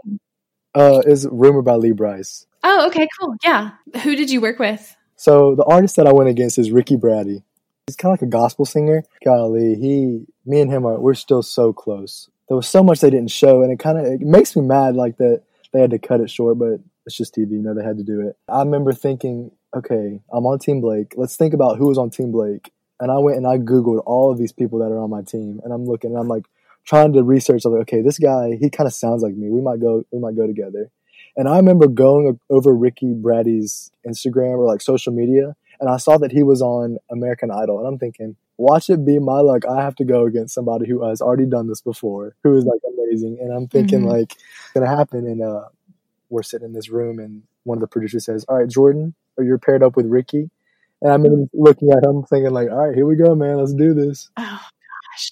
Uh, is Rumor by Lee Brice. Oh, okay, cool. Yeah. Who did you work with? So the artist that I went against is Ricky Brady. He's kind of like a gospel singer. Golly, he, me and him are, we're still so close. There was so much they didn't show, and it kind of it makes me mad, like that they had to cut it short. But it's just TV, you know, they had to do it. I remember thinking, okay, I'm on Team Blake. Let's think about who was on Team Blake. And I went and I googled all of these people that are on my team, and I'm looking, and I'm like trying to research. I'm like, okay, this guy, he kind of sounds like me. We might go, we might go together. And I remember going over Ricky Brady's Instagram or like social media, and I saw that he was on American Idol, and I'm thinking, watch it be my luck. I have to go against somebody who has already done this before, who is like amazing. And I'm thinking Mhm. like, it's gonna happen. And uh, we're sitting in this room, and one of the producers says, "All right, Jordan, are you paired up with Ricky?" And I'm looking at him, thinking like, "All right, here we go, man. Let's do this." Oh, gosh,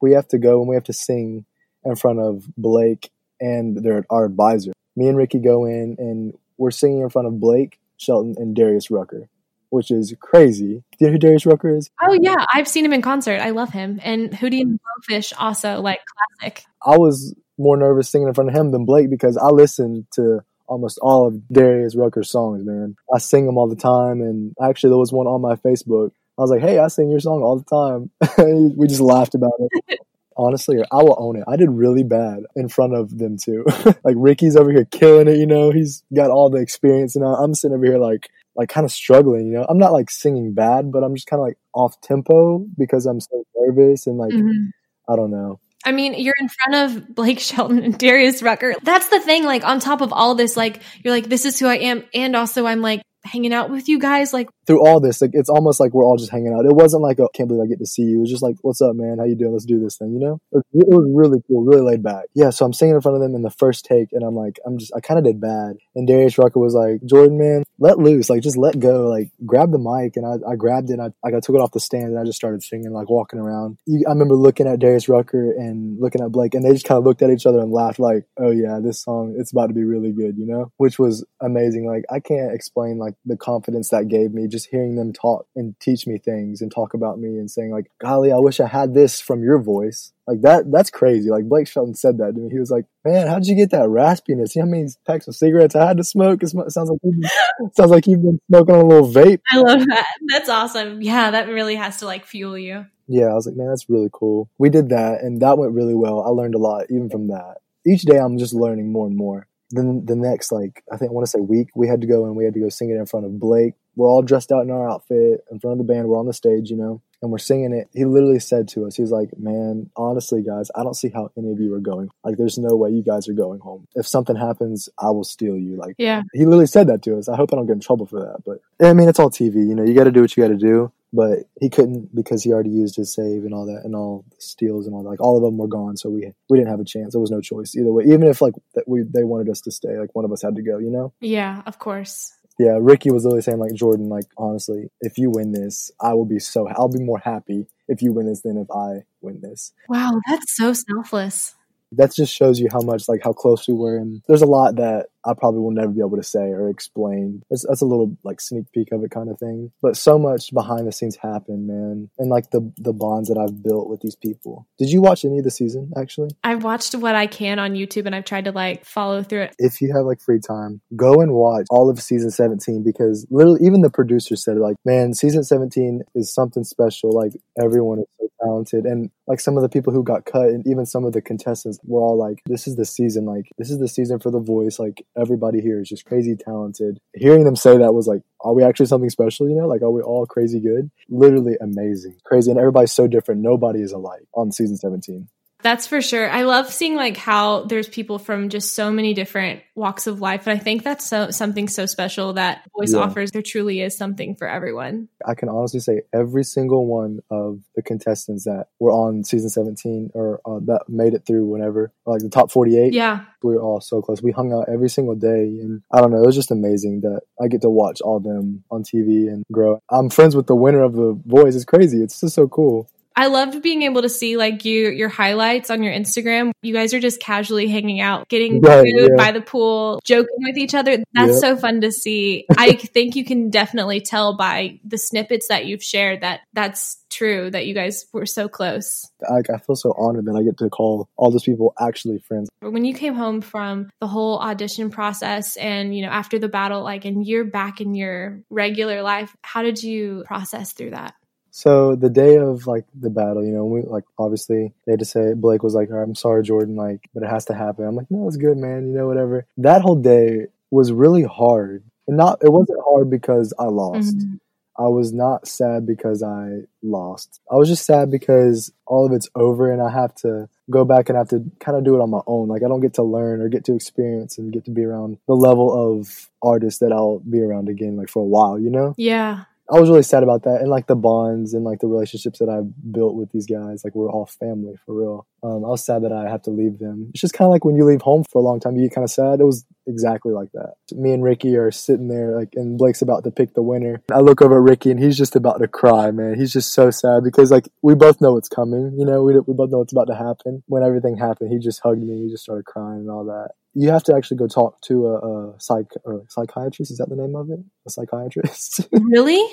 we have to go and we have to sing in front of Blake and their our advisor. Me and Ricky go in and we're singing in front of Blake, Shelton, and Darius Rucker, which is crazy. Do you know who Darius Rucker is? oh yeah. I've seen him in concert. I love him. And Hootie and the Blowfish also like classic. I was more nervous singing in front of him than Blake because I listened to almost all of Darius Rucker's songs, man. I sing them all the time, and actually there was one on my Facebook. I was like, "Hey, I sing your song all the time." [laughs] we just laughed about it. [laughs] Honestly, I will own it. I did really bad in front of them too. [laughs] like Ricky's over here killing it, you know. He's got all the experience, and I'm sitting over here like, like kind of struggling. You know, I'm not like singing bad, but I'm just kind of like off tempo because I'm so nervous and like Mhm. I don't know. I mean, you're in front of Blake Shelton and Darius Rucker. That's the thing. Like, on top of all this, like, you're like, this is who I am. And also, I'm like hanging out with you guys? Like through all this, like it's almost like we're all just hanging out. It wasn't like, oh, can't believe I get to see you. It was just like, what's up, man? How you doing? Let's do this thing, you know? It was, really cool, really laid back. Yeah, so I'm singing in front of them in the first take, and I'm like, I'm just, I kind of did bad. And Darius Rucker was like, Jordan, man, let loose, like just let go, like grab the mic. And I, I grabbed it, and I, I took it off the stand, and I just started singing, like walking around. You, I remember looking at Darius Rucker and looking at Blake, and they just kind of looked at each other and laughed, like, oh yeah, this song, it's about to be really good, you know? Which was amazing. Like, I can't explain like the confidence that gave me just hearing them talk and teach me things and talk about me and saying like, golly, I wish I had this from your voice. Like that, that's crazy. Like Blake Shelton said that to me. He was like, "Man, how did you get that raspiness? See how many packs of cigarettes I had to smoke? It sounds like you've been, [laughs] sounds like you've been smoking a little vape." I love that. That's awesome. Yeah, that really has to like fuel you. Yeah, I was like, man, that's really cool. We did that, and that went really well. I learned a lot even from that. Each day, I'm just learning more and more. Then the next, like, I think I want to say week, we had to go and we had to go sing it in front of Blake. We're all dressed out in our outfit in front of the band. We're on the stage, you know, and we're singing it. He literally said to us, he's like, man, honestly, guys, I don't see how any of you are going. Like, there's no way you guys are going home. If something happens, I will steal you. Like, Yeah. he literally said that to us. I hope I don't get in trouble for that. But I mean, it's all TV. You know, you got to do what you got to do. But he couldn't because he already used his save and all that, and all the steals and all that. Like all of them were gone, so we we didn't have a chance. There was no choice either way. Even if like that we they wanted us to stay, like one of us had to go. You know? Yeah, of course. Yeah. Ricky was literally saying like Jordan, like honestly, if you win this, I will be so I'll be more happy if you win this than if I win this. Wow, that's so selfless. That just shows you how much like how close we were and there's a lot that i probably will never be able to say or explain. That's, that's a little like sneak peek of it kind of thing. But so much behind the scenes happened man and like the the bonds that i've built with these people. Did you watch any of the season actually? I've watched what I can on YouTube and I've tried to like follow through it. if you have like free time go and watch all of season 17 because literally even the producer said like man season 17 is something special like everyone is so talented. And like some of the people who got cut and even some of the contestants were all like this is the season like this is the season for the voice. Like everybody here is just crazy talented. Hearing them say that was like are we actually something special you know? Like are we all crazy good? Literally amazing. Crazy. And everybody's so different. Nobody is alike on season 17 That's for sure. I love seeing like how there's people from just so many different walks of life, and I think that's so something so special that Voice Yeah. offers. There truly is something for everyone. I can honestly say every single one of the contestants that were on season 17 or uh, that made it through whenever, like the top 48, Yeah, we were all so close. We hung out every single day. And I don't know, it was just amazing that I get to watch all them on TV and grow. I'm friends with the winner of The Voice. It's crazy. It's just so cool. I loved being able to see like you your highlights on your Instagram. You guys are just casually hanging out, getting Right, food yeah. by the pool, joking with each other. That's Yep. so fun to see. [laughs] I think you can definitely tell by the snippets that you've shared that that's true that you guys were so close. I, I feel so honored that I get to call all those people actually friends. But when you came home from the whole audition process and you know after the battle like and you're back in your regular life how did you process through that So the day of like the battle, you know, we like obviously they had to say Blake was like, "All right, I'm sorry, Jordan, like, but it has to happen." I'm like, "No, it's good, man. You know, whatever." That whole day was really hard, and not it wasn't hard because I lost. Mhm. I was not sad because I lost. I was just sad because all of it's over, and I have to go back and have to kind of do it on my own. Like I don't get to learn or get to experience and get to be around the level of artists that I'll be around again, like for a while. You know. yeah I was really sad about that, and like the bonds and like the relationships that I've built with these guys. Like we're all family for real. Um, I was sad that I have to leave them. It's just kind of like when you leave home for a long time, you get kind of sad. It was exactly like that. Me and Ricky are sitting there, like, and Blake's about to pick the winner. I look over at Ricky, and he's just about to cry. Man, he's just so sad because like we both know what's coming. You know, we we both know what's about to happen. When everything happened, he just hugged me. And he just started crying and all that. You have to actually go talk to a, a psych or psychiatrist. Is that the name of it? A psychiatrist. [laughs] really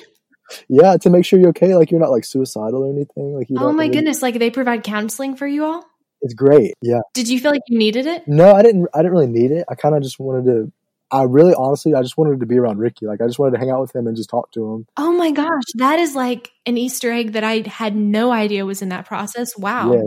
Yeah, to make sure you're okay, like you're not like suicidal or anything. Like you. oh my really- goodness like they provide counseling for you all it's great. Yeah. did you feel like you needed it No, I didn't. I didn't really need it. I kind of just wanted to. I really, honestly, I just wanted to be around Ricky. Like I just wanted to hang out with him and just talk to him. oh my gosh that is like an easter egg that i had no idea was in that process wow Yeah.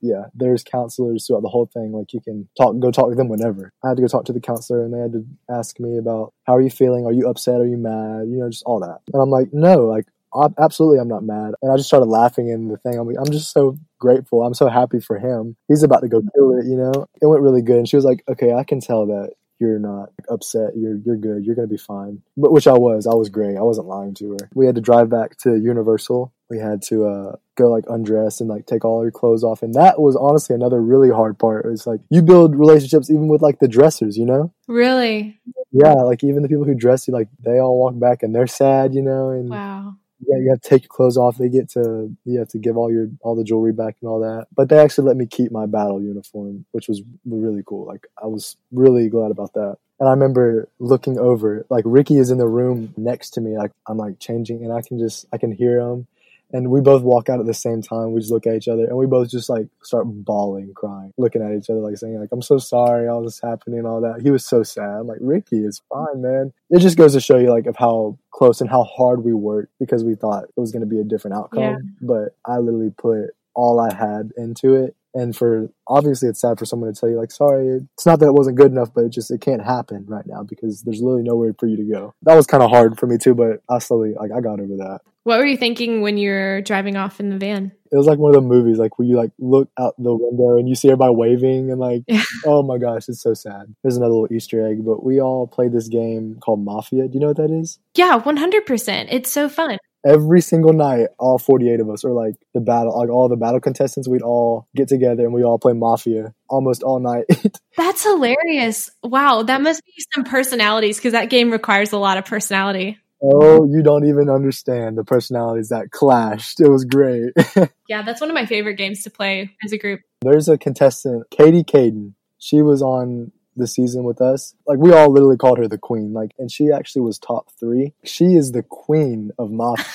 Yeah, there's counselors throughout the whole thing. Like you can talk, go talk to them whenever. I had to go talk to the counselor, and they had to ask me about how are you feeling? Are you upset? Are you mad? You know, just all that. And I'm like, no, like ab- absolutely, I'm not mad. And I just started laughing in the thing. I'm like, I'm just so grateful. I'm so happy for him. He's about to go kill it. You know, it went really good. And she was like, okay, I can tell that you're not upset. You're you're good. You're gonna be fine. But which I was. I was great. I wasn't lying to her. We had to drive back to Universal. We had to uh, go like undress and like take all your clothes off, and that was honestly another really hard part. It's like you build relationships even with like the dressers, you know? Really? Yeah, like even the people who dress you, like they all walk back and they're sad, you know, and Wow. Yeah, you have to take your clothes off. They get to you have to give all your all the jewelry back and all that. But they actually let me keep my battle uniform, which was really cool. Like I was really glad about that. And I remember looking over, like Ricky is in the room next to me. Like I'm like changing, and I can just I can hear him. And we both walk out at the same time. We just look at each other, and we both just like start bawling, crying, looking at each other, like saying like I'm so sorry, all this happening, all that. He was so sad. I'm like Ricky, it's fine, man. It just goes to show you like of how close and how hard we worked because we thought it was going to be a different outcome. Yeah. But I literally put all I had into it. And for obviously, it's sad for someone to tell you like, sorry, it's not that it wasn't good enough, but it just it can't happen right now because there's literally nowhere for you to go. That was kind of hard for me too, but I slowly like I got over that. What were you thinking when you're driving off in the van? It was like one of the movies, like where you like look out the window and you see everybody waving and like, [laughs] oh my gosh, it's so sad. There's another little Easter egg, but we all played this game called Mafia. Do you know what that is? Yeah, 100%. It's so fun. Every single night, all 48 of us, or like the battle, like all the battle contestants, we'd all get together and we all play Mafia almost all night. [laughs] That's hilarious. Wow, that must be some personalities because that game requires a lot of personality. oh, you don't even understand the personalities that clashed. It was great. [laughs] Yeah, that's one of my favorite games to play as a group. There's a contestant, Katie Kadan. She was on the season with us. Like we all literally called her the queen. Like, and she actually was top three. She is the queen of Mafia. [laughs]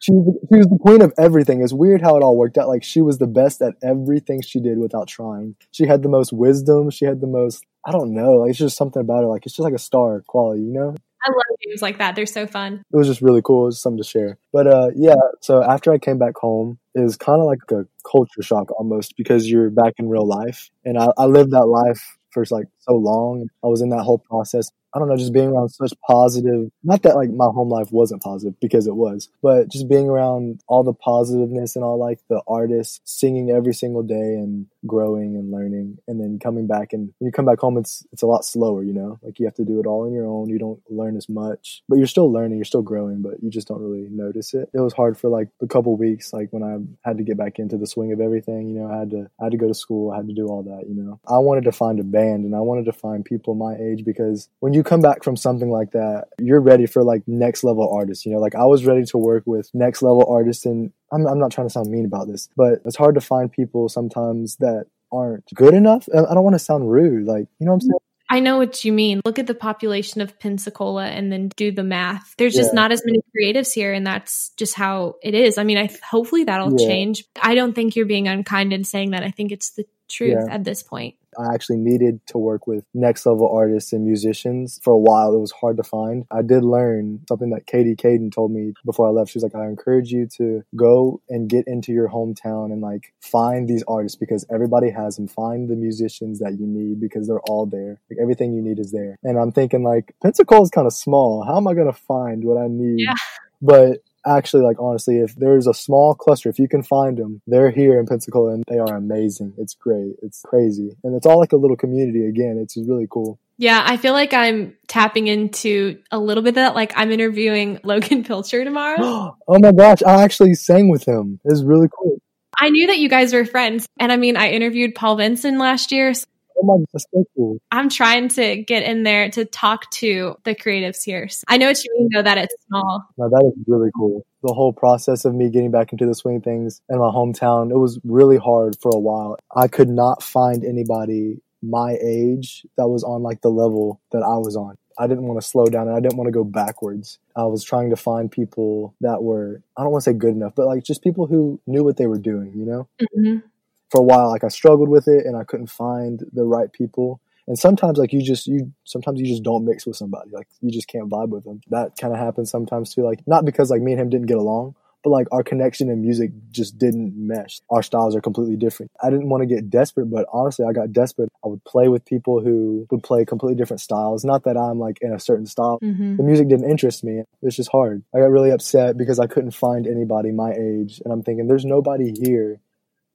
She, she was the queen of everything. It's weird how it all worked out. Like she was the best at everything she did without trying. She had the most wisdom. She had the most. I don't know. Like it's just something about her. Like it's just like a star quality, you know. I love games like that. They're so fun. It was just really cool. It was something to share. But uh, yeah. So after I came back home, it was kind of like a culture shock almost because you're back in real life, and I, I lived that life for like so long. I was in that whole process. I don't know, just being around such positive, not that like my home life wasn't positive because it was, but just being around all the positiveness and all like the artists singing every single day and growing and learning and then coming back and when you come back home it's it's a lot slower, you know? Like you have to do it all on your own. You don't learn as much. But you're still learning, you're still growing, but you just don't really notice it. It was hard for like a couple weeks like when I had to get back into the swing of everything, you know, I had to I had to go to school, I had to do all that, you know. I wanted to find a band and I wanted to find people my age because when you come back from something like that, you're ready for like next level artists. You know, like I was ready to work with next level artists, and I'm, I'm not trying to sound mean about this, but it's hard to find people sometimes that aren't good enough. I don't want to sound rude, like you know what I'm saying. I know what you mean. Look at the population of Pensacola and then do the math. There's just Yeah. not as many creatives here, and that's just how it is. I mean, I hopefully that'll Yeah. change. I don't think you're being unkind in saying that. I think it's the truth Yeah. at this point. I actually needed to work with next level artists and musicians for a while. It was hard to find. I did learn something that Katie Kadan told me before I left. She was like, I encourage you to go and get into your hometown and like find these artists because everybody has them. Find the musicians that you need because they're all there. Like everything you need is there. And I'm thinking like Pensacola is kind of small. How am I going to find what I need? Yeah. But actually like honestly if there's a small cluster if you can find them they're here in pensacola and they are amazing it's great it's crazy and it's all like a little community again it's really cool Yeah, I feel like I'm tapping into a little bit of that. Like I'm interviewing [laughs] Logan Pilcher tomorrow. [gasps] oh my gosh i actually sang with him it's really cool I knew that you guys were friends. And I mean, I interviewed Paul Vinson last year. So oh that's so cool I'm trying to get in there to talk to the creatives here. I know what you mean, though, that it's small. now that is really cool the whole process of me getting back into the swing things in my hometown it was really hard for a while i could not find anybody my age that was on like the level that i was on I didn't want to slow down and I didn't want to go backwards. I was trying to find people that were, I don't want to say good enough, but like just people who knew what they were doing, you know? hmm For a while, like I struggled with it and I couldn't find the right people. And sometimes, like you just, you, sometimes you just don't mix with somebody. Like you just can't vibe with them. That kind of happens sometimes too. Like not because like me and him didn't get along, but like our connection in music just didn't mesh. Our styles are completely different. I didn't want to get desperate, but honestly, I got desperate. I would play with people who would play completely different styles. Not that I'm like in a certain style. hmm The music didn't interest me. It's just hard. I got really upset because I couldn't find anybody my age. And I'm thinking, there's nobody here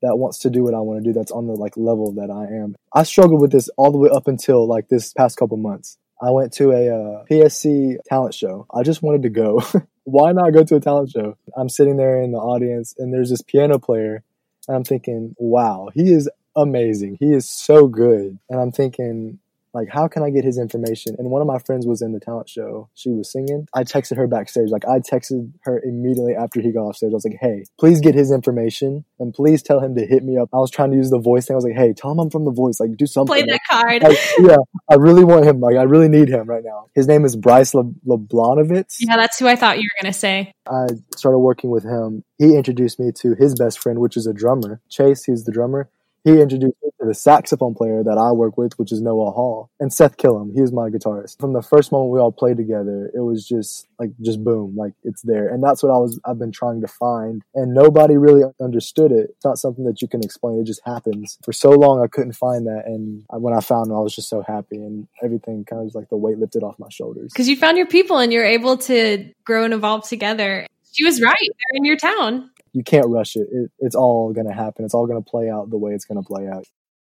that wants to do what I want to do that's on the like level that I am. I struggled with this all the way up until like this past couple months. I went to a uh, PSC talent show. I just wanted to go. [laughs] Why not go to a talent show? I'm sitting there in the audience and there's this piano player and I'm thinking, wow, he is amazing. He is so good. And I'm thinking, like, how can I get his information? And one of my friends was in the talent show. She was singing. I texted her backstage. Like, I texted her immediately after he got off stage. I was like, hey, please get his information and please tell him to hit me up. I was trying to use the voice thing. I was like, hey, tell him I'm from the voice. Like, do something. Play that card. Like, yeah, I really want him. Like, I really need him right now. His name is Bryce Le- Leblanovitz. Yeah, that's who I thought you were going to say. I started working with him. He introduced me to his best friend, which is a drummer. Chase, he's the drummer he introduced me to the saxophone player that I work with, which is Noah Hall, and Seth Killam. He was my guitarist. From the first moment we all played together, it was just like just boom, like it's there, and that's what I was. I've been trying to find, and nobody really understood it. It's not something that you can explain. It just happens. For so long, I couldn't find that, and when I found it, I was just so happy, and everything kind of was like the weight lifted off my shoulders. Because you found your people, and you're able to grow and evolve together. She was right. They're in your town you can't rush it. it it's all going to happen. It's all going to play out the way it's going to play out.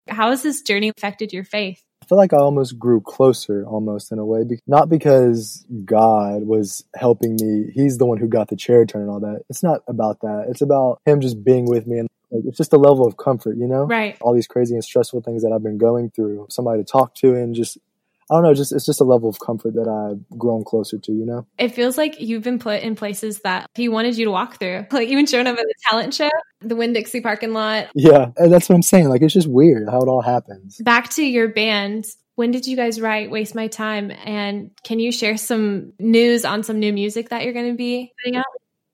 How has this journey affected your faith? I feel like I almost grew closer, almost in a way, not because God was helping me. He's the one who got the chair turned and all that. It's not about that. It's about Him just being with me and like, it's just a level of comfort, you know? Right. All these crazy and stressful things that I've been going through, somebody to talk to and just I don't know, just it's just a level of comfort that I've grown closer to, you know? It feels like you've been put in places that he wanted you to walk through. [laughs] Like even showing up at the talent show, the Winn Dixie parking lot. Yeah, and that's what I'm saying. Like it's just weird how it all happens. Back to your band. When did you guys write Waste My Time? And can you share some news on some new music that you're going to be putting out?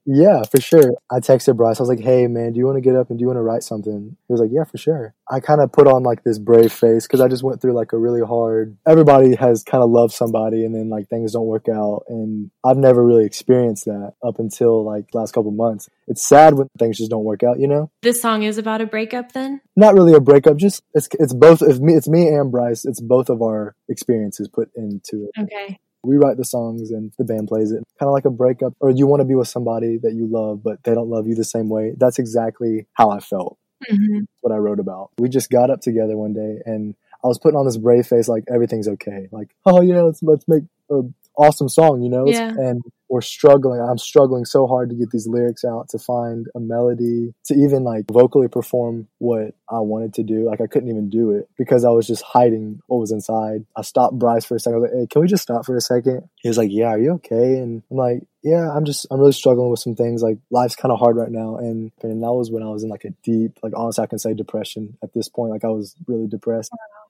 Yeah, for sure. I texted Bryce. I was like, "Hey, man, do you want to get up and do you want to write something?" He was like, "Yeah, for sure." I kind of put on like this brave face because I just went through like a really hard. Everybody has kind of loved somebody, and then like things don't work out, and I've never really experienced that up until like last couple months. It's sad when things just don't work out, you know. This song is about a breakup, then. Not really a breakup. Just it's it's both. It's me. It's me and Bryce. It's both of our experiences put into it. Okay we write the songs and the band plays it. Kind of like a breakup, or you want to be with somebody that you love, but they don't love you the same way. That's exactly how I felt. Mm-hmm. What I wrote about. We just got up together one day, and I was putting on this brave face, like everything's okay. Like, oh yeah, let's let's make a awesome song, you know? Yeah. And we're struggling. I'm struggling so hard to get these lyrics out, to find a melody, to even like vocally perform what I wanted to do. Like I couldn't even do it because I was just hiding what was inside. I stopped Bryce for a second. I was like, hey, can we just stop for a second? He was like, yeah, are you okay? And I'm like, yeah, I'm just, I'm really struggling with some things. Like life's kind of hard right now. And, and that was when I was in like a deep, like honestly, I can say depression at this point. Like I was really depressed. Oh,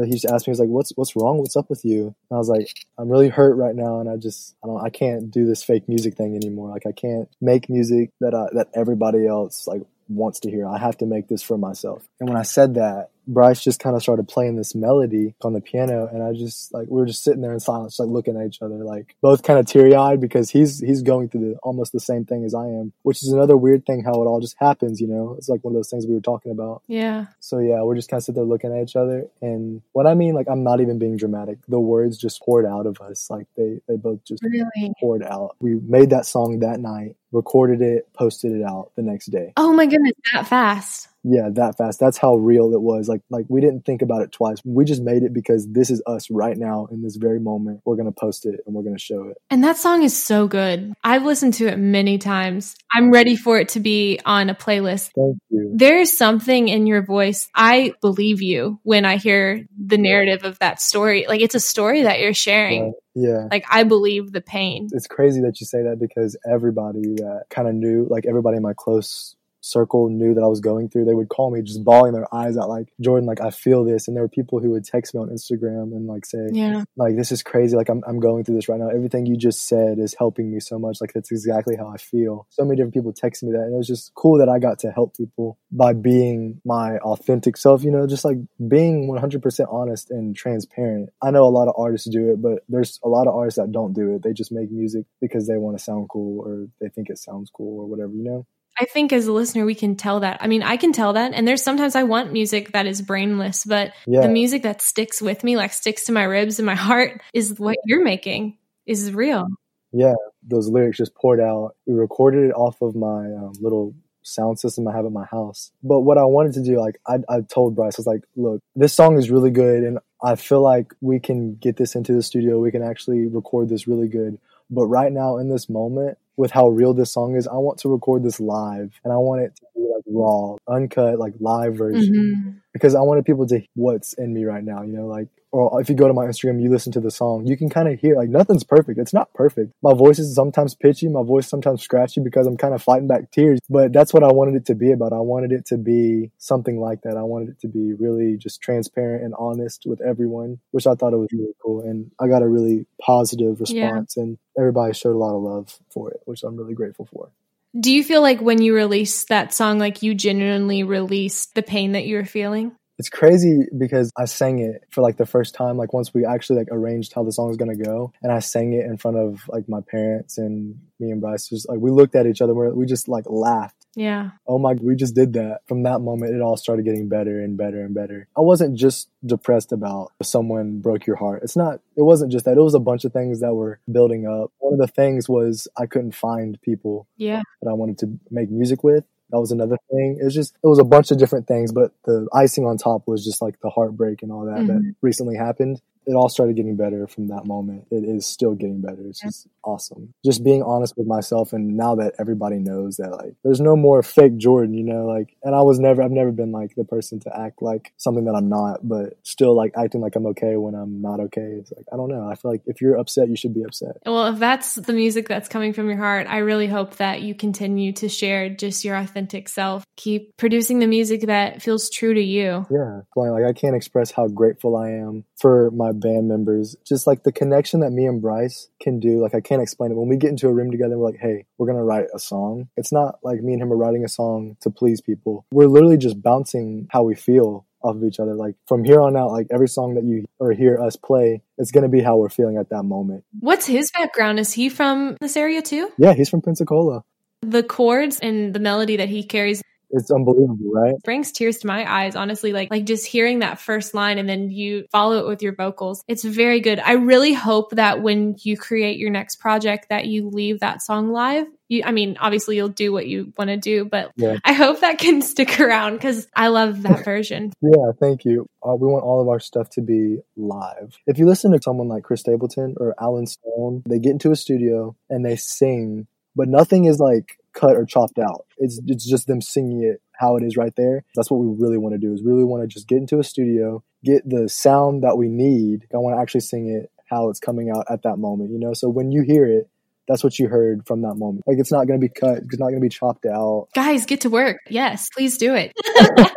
But he just asked me, he's like, "What's what's wrong? What's up with you?" And I was like, "I'm really hurt right now, and I just I don't I can't do this fake music thing anymore. Like I can't make music that I, that everybody else like wants to hear. I have to make this for myself." And when I said that, Bryce just kind of started playing this melody on the piano, and I just like we were just sitting there in silence, like looking at each other, like both kind of teary eyed because he's he's going through the, almost the same thing as I am, which is another weird thing how it all just happens. You know, it's like one of those things we were talking about. Yeah. So yeah, we're just kind of sitting there looking at each other, and what I mean, like I'm not even being dramatic. The words just poured out of us, like they they both just really? poured out. We made that song that night, recorded it, posted it out the next day. Oh my goodness, that fast yeah that fast. That's how real it was. Like like we didn't think about it twice. We just made it because this is us right now in this very moment. We're gonna post it and we're gonna show it. And that song is so good. I've listened to it many times. I'm ready for it to be on a playlist. Thank you. There's something in your voice. I believe you when i hear the narrative of that story. Like it's a story that you're sharing. Right. Yeah. Like I believe the pain. It's crazy that you say that because everybody that kind of knew, like everybody in my close circle knew that I was going through, they would call me just bawling their eyes out, like, Jordan, like, I feel this. And there were people who would text me on Instagram and like say, yeah. like, this is crazy. Like, I'm, I'm going through this right now. Everything you just said is helping me so much. Like, that's exactly how I feel. So many different people texted me that. And it was just cool that I got to help people by being my authentic self, you know, just like being 100% honest and transparent. I know a lot of artists do it, but there's a lot of artists that don't do it. They just make music because they want to sound cool or they think it sounds cool or whatever, you know? I think as a listener, we can tell that. I mean, I can tell that. And there's sometimes I want music that is brainless, but yeah. the music that sticks with me, like sticks to my ribs and my heart, is what you're making, is real. Yeah, those lyrics just poured out. We recorded it off of my um, little sound system I have at my house. But what I wanted to do, like I, I told Bryce, I was like, look, this song is really good, and I feel like we can get this into the studio. We can actually record this really good. But right now, in this moment, with how real this song is, I want to record this live, and I want it to be like raw, uncut, like live version. Mm-hmm. Because I wanted people to hear what's in me right now, you know, like or if you go to my Instagram, you listen to the song, you can kind of hear like nothing's perfect. It's not perfect. My voice is sometimes pitchy, my voice sometimes scratchy because I'm kind of fighting back tears. But that's what I wanted it to be about. I wanted it to be something like that. I wanted it to be really just transparent and honest with everyone, which I thought it was really cool. And I got a really positive response, yeah. and everybody showed a lot of love for it, which I'm really grateful for. Do you feel like when you released that song, like you genuinely released the pain that you were feeling? It's crazy because I sang it for like the first time, like once we actually like arranged how the song was gonna go, and I sang it in front of like my parents and me and Bryce. Just like we looked at each other, we just like laughed. Yeah. Oh my, we just did that. From that moment, it all started getting better and better and better. I wasn't just depressed about someone broke your heart. It's not. It wasn't just that. It was a bunch of things that were building up. One of the things was I couldn't find people. Yeah. That I wanted to make music with that was another thing. It was just it was a bunch of different things, but the icing on top was just like the heartbreak and all that mm-hmm. that recently happened it all started getting better from that moment. It is still getting better. It's just awesome. Just being honest with myself. And now that everybody knows that, like, there's no more fake Jordan, you know, like, and I was never, I've never been like the person to act like something that I'm not, but still like acting like I'm okay when I'm not okay. It's like, I don't know. I feel like if you're upset, you should be upset. Well, if that's the music that's coming from your heart, I really hope that you continue to share just your authentic self. Keep producing the music that feels true to you. Yeah. Like, I can't express how grateful I am for my band members, just like the connection that me and Bryce can do. Like I can't explain it. When we get into a room together, we're like, hey, we're gonna write a song. It's not like me and him are writing a song to please people. We're literally just bouncing how we feel off of each other. Like from here on out, like every song that you or hear us play, it's gonna be how we're feeling at that moment. What's his background? Is he from this area too? Yeah, he's from Pensacola. The chords and the melody that he carries it's unbelievable, right? brings tears to my eyes, honestly. Like like just hearing that first line and then you follow it with your vocals. It's very good. I really hope that when you create your next project that you leave that song live. You, I mean, obviously you'll do what you want to do, but yeah. I hope that can [laughs] stick around because I love that [laughs] version. yeah, thank you. Uh, we want all of our stuff to be live. If you listen to someone like Chris Stapleton or Allen Stone, they get into a studio and they sing, but nothing is like cut or chopped out. It's it's just them singing it how it is right there. That's what we really want to do. Is really want to just get into a studio, get the sound that we need. I want to actually sing it how it's coming out at that moment. You know, so when you hear it, that's what you heard from that moment. Like it's not going to be cut. It's not going to be chopped out. Guys, get to work. Yes, please do it. [laughs]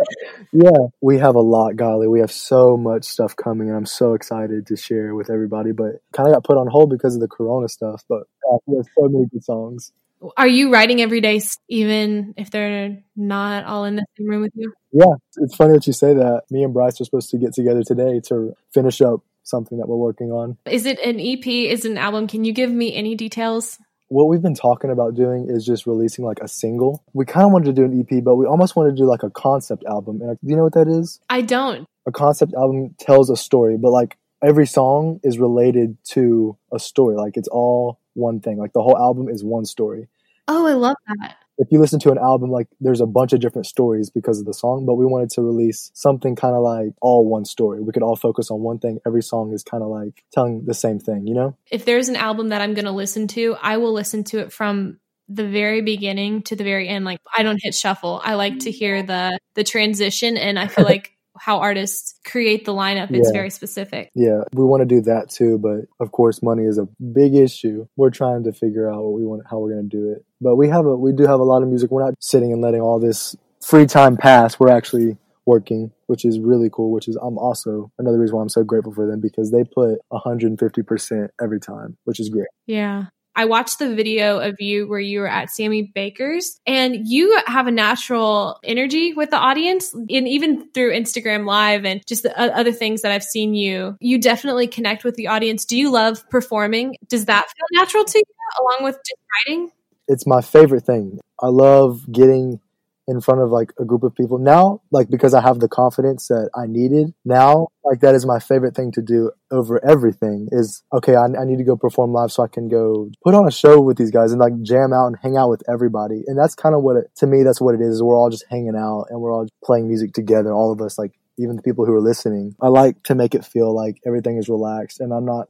yeah, we have a lot, golly. We have so much stuff coming, and I'm so excited to share with everybody. But kind of got put on hold because of the Corona stuff. But uh, we have so many good songs. Are you writing every day, even if they're not all in the same room with you? Yeah, it's funny that you say that. Me and Bryce are supposed to get together today to finish up something that we're working on. Is it an EP? Is it an album? Can you give me any details? What we've been talking about doing is just releasing like a single. We kind of wanted to do an EP, but we almost wanted to do like a concept album. And uh, do you know what that is? I don't. A concept album tells a story, but like every song is related to a story. Like it's all one thing. Like the whole album is one story. Oh, I love that. If you listen to an album, like there's a bunch of different stories because of the song, but we wanted to release something kind of like all one story. We could all focus on one thing. Every song is kind of like telling the same thing, you know? If there's an album that I'm going to listen to, I will listen to it from the very beginning to the very end like i don't hit shuffle i like to hear the the transition and i feel [laughs] like how artists create the lineup it's yeah. very specific. Yeah we want to do that too but of course money is a big issue. We're trying to figure out what we want how we're going to do it. But we have a we do have a lot of music. We're not sitting and letting all this free time pass. We're actually working which is really cool which is i'm also another reason why i'm so grateful for them because they put 150% every time which is great. Yeah I watched the video of you where you were at Sammy Baker's and you have a natural energy with the audience and even through Instagram live and just the other things that I've seen you, you definitely connect with the audience. Do you love performing? Does that feel natural to you along with just writing? It's my favorite thing. I love getting in front of like a group of people. Now like because i have the confidence that i needed now like that is my favorite thing to do over everything is okay I, I, need to go perform live so i can go put on a show with these guys and like jam out and hang out with everybody. And that's kind of what it to me that's what it is we're all just hanging out and we're all playing music together all of us like even the people who are listening. I like to make it feel like everything is relaxed and i'm not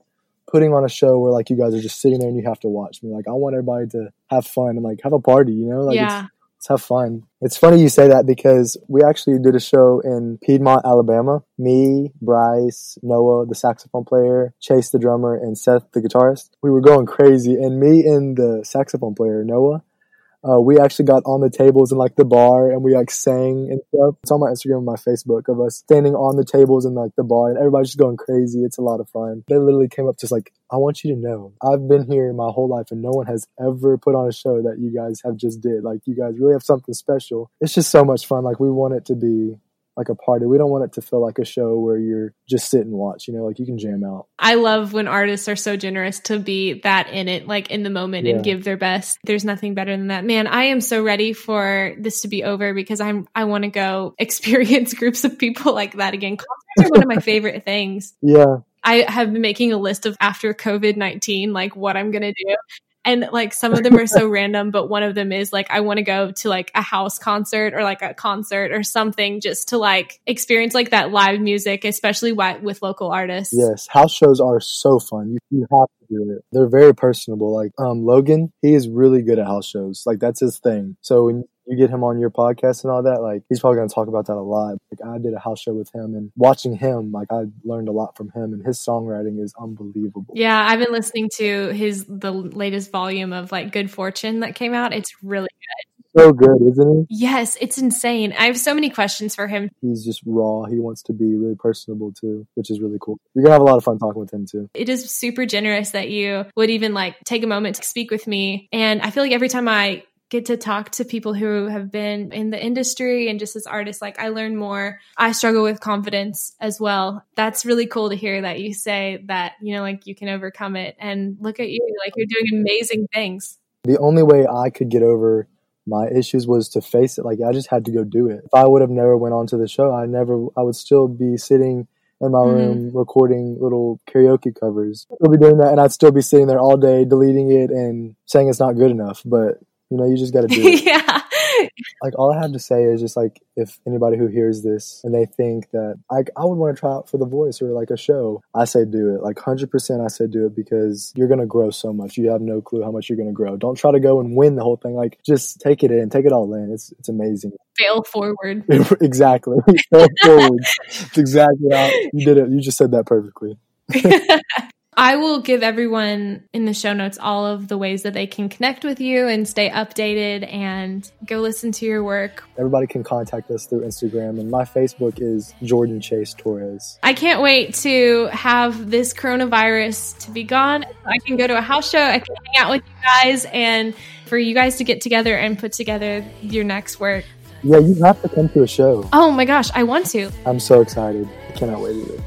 putting on a show where like you guys are just sitting there and you have to watch me. Like i want everybody to have fun and like have a party you know? Like yeah have fun. It's funny you say that because we actually did a show in Piedmont, Alabama. Me, Bryce, Noah, the saxophone player, Chase, the drummer, and Seth, the guitarist. We were going crazy, and me and the saxophone player, Noah, uh, we actually got on the tables in like the bar and we like sang and stuff. It's on my Instagram and my Facebook of us standing on the tables in like the bar and everybody's just going crazy. It's a lot of fun. They literally came up just like, I want you to know I've been here my whole life and no one has ever put on a show that you guys have just did. Like you guys really have something special. It's just so much fun. Like we want it to be like a party. We don't want it to feel like a show where you're just sit and watch, you know, like you can jam out. I love when artists are so generous to be that in it, like in the moment yeah. and give their best. There's nothing better than that. Man, I am so ready for this to be over because I'm I want to go [laughs] experience groups of people like that again. Concerts are one of my favorite things. [laughs] Yeah. I have been making a list of after COVID 19, like what I'm going to do and like some of them are so random but one of them is like i want to go to like a house concert or like a concert or something just to like experience like that live music especially with local artists. Yes house shows are so fun. You, you have to do it. They're very personable. Like um logan he is really good at house shows. Like that's his thing. So when you get him on your podcast and all that, like he's probably going to talk about that a lot. Like I did a house show with him and watching him, like I learned a lot from him and his songwriting is unbelievable. Yeah, I've been listening to his the latest volume of like Good Fortune that came out. It's really good so good, isn't he? Yes, it's insane. I have so many questions for him. He's just raw. He wants to be really personable too, which is really cool. You're gonna have a lot of fun talking with him too. It is super generous that you would even like take a moment to speak with me. And I feel like every time I get to talk to people who have been in the industry and just as artists like i learn more i struggle with confidence as well that's really cool to hear that you say that you know like you can overcome it and look at you like you're doing amazing things the only way i could get over my issues was to face it like i just had to go do it if i would have never went on to the show i never i would still be sitting in my mm-hmm. room recording little karaoke covers. I'd be doing that and I'd still be sitting there all day deleting it and saying it's not good enough. But you know, you just got to [laughs] do it. yeah. Like all I have to say is just like if anybody who hears this and they think that like I would want to try out for the voice or like a show, I say do it. Like 100% I say do it because you're going to grow so much. You have no clue how much you're going to grow. Don't try to go and win the whole thing. Like just take it in, take it all in. It's it's amazing. Fail forward. [laughs] exactly. [laughs] Fail forward. It's exactly how you did it. You just said that perfectly. I will give everyone in the show notes all of the ways that they can connect with you and stay updated and go listen to your work. Everybody can contact us through Instagram, and my Facebook is Jordan Chase Torres. I can't wait to have this coronavirus to be gone. I can go to a house show, I can hang out with you guys, and for you guys to get together and put together your next work. Yeah, you have to come to a show. Oh my gosh, I want to. I'm so excited. I cannot wait either.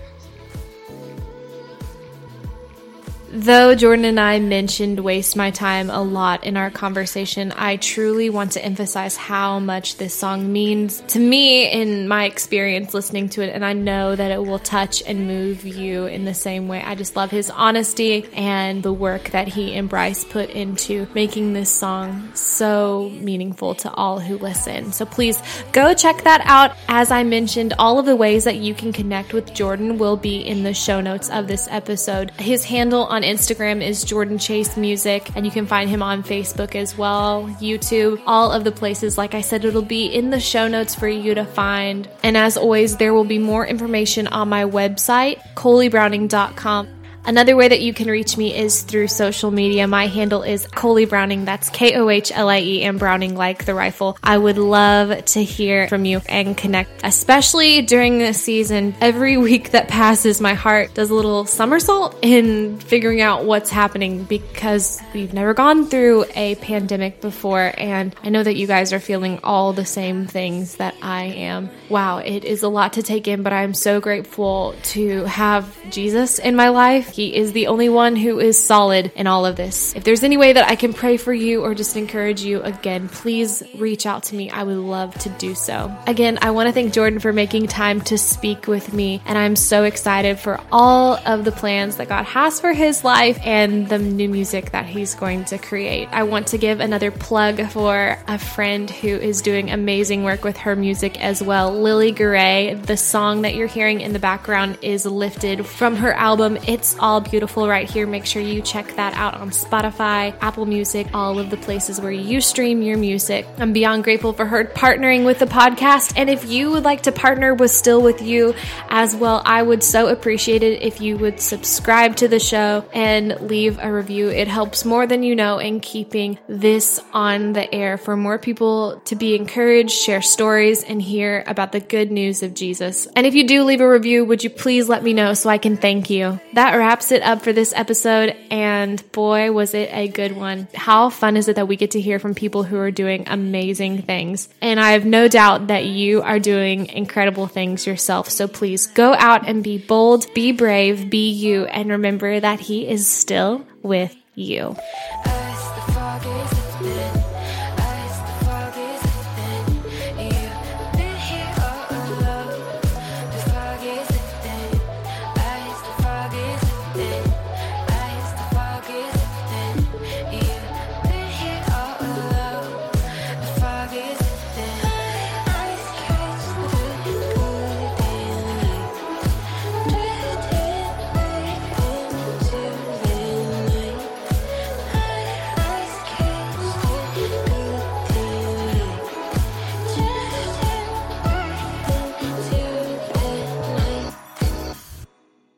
Though Jordan and I mentioned waste my time a lot in our conversation, I truly want to emphasize how much this song means to me in my experience listening to it. And I know that it will touch and move you in the same way. I just love his honesty and the work that he and Bryce put into making this song so meaningful to all who listen. So please go check that out. As I mentioned, all of the ways that you can connect with Jordan will be in the show notes of this episode. His handle on Instagram is Jordan Chase Music, and you can find him on Facebook as well, YouTube, all of the places. Like I said, it'll be in the show notes for you to find. And as always, there will be more information on my website, kohliebrowning.com. Another way that you can reach me is through social media. My handle is Kohlie Browning. That's K O H L I E and Browning like the rifle. I would love to hear from you and connect, especially during this season. Every [laughs] week that passes, my heart does a little somersault in figuring out what's happening because we've never gone through a pandemic before. And I know that you guys are feeling all the same things that I am. Wow, it is a lot to take in, but I'm so grateful to have Jesus in my life He is the only one who is solid in all of this. If there's any way that I can pray for you or just encourage you, again, please reach out to me. I would love to do so. Again, I want to thank Jordan for making time to speak with me, and I'm so excited for all of the plans that God has for his life and the new music that he's going to create. I want to give another plug for a friend who is doing amazing work with her music as well, Lily Garay. The song that you're hearing in the background is lifted from her album It's All Beautiful right here. Make sure you check that out on Spotify, Apple Music, all of the places where you stream your music. I'm beyond grateful for her partnering with the podcast. And if you would like to partner with Still With You as well, I would so appreciate it if you would subscribe to the show and leave a review. It helps more than you know in keeping this on the air for more people to be encouraged, share stories, and hear about the good news of Jesus. And if you do leave a review, would you please let me know so I can thank you? That wraps it up for this episode. And boy, was it a good one. How fun is it that we get to hear from people who are doing amazing things? And I have no doubt that you are doing incredible things yourself. So please go out and be bold, be brave, be you, and remember that He is still with you.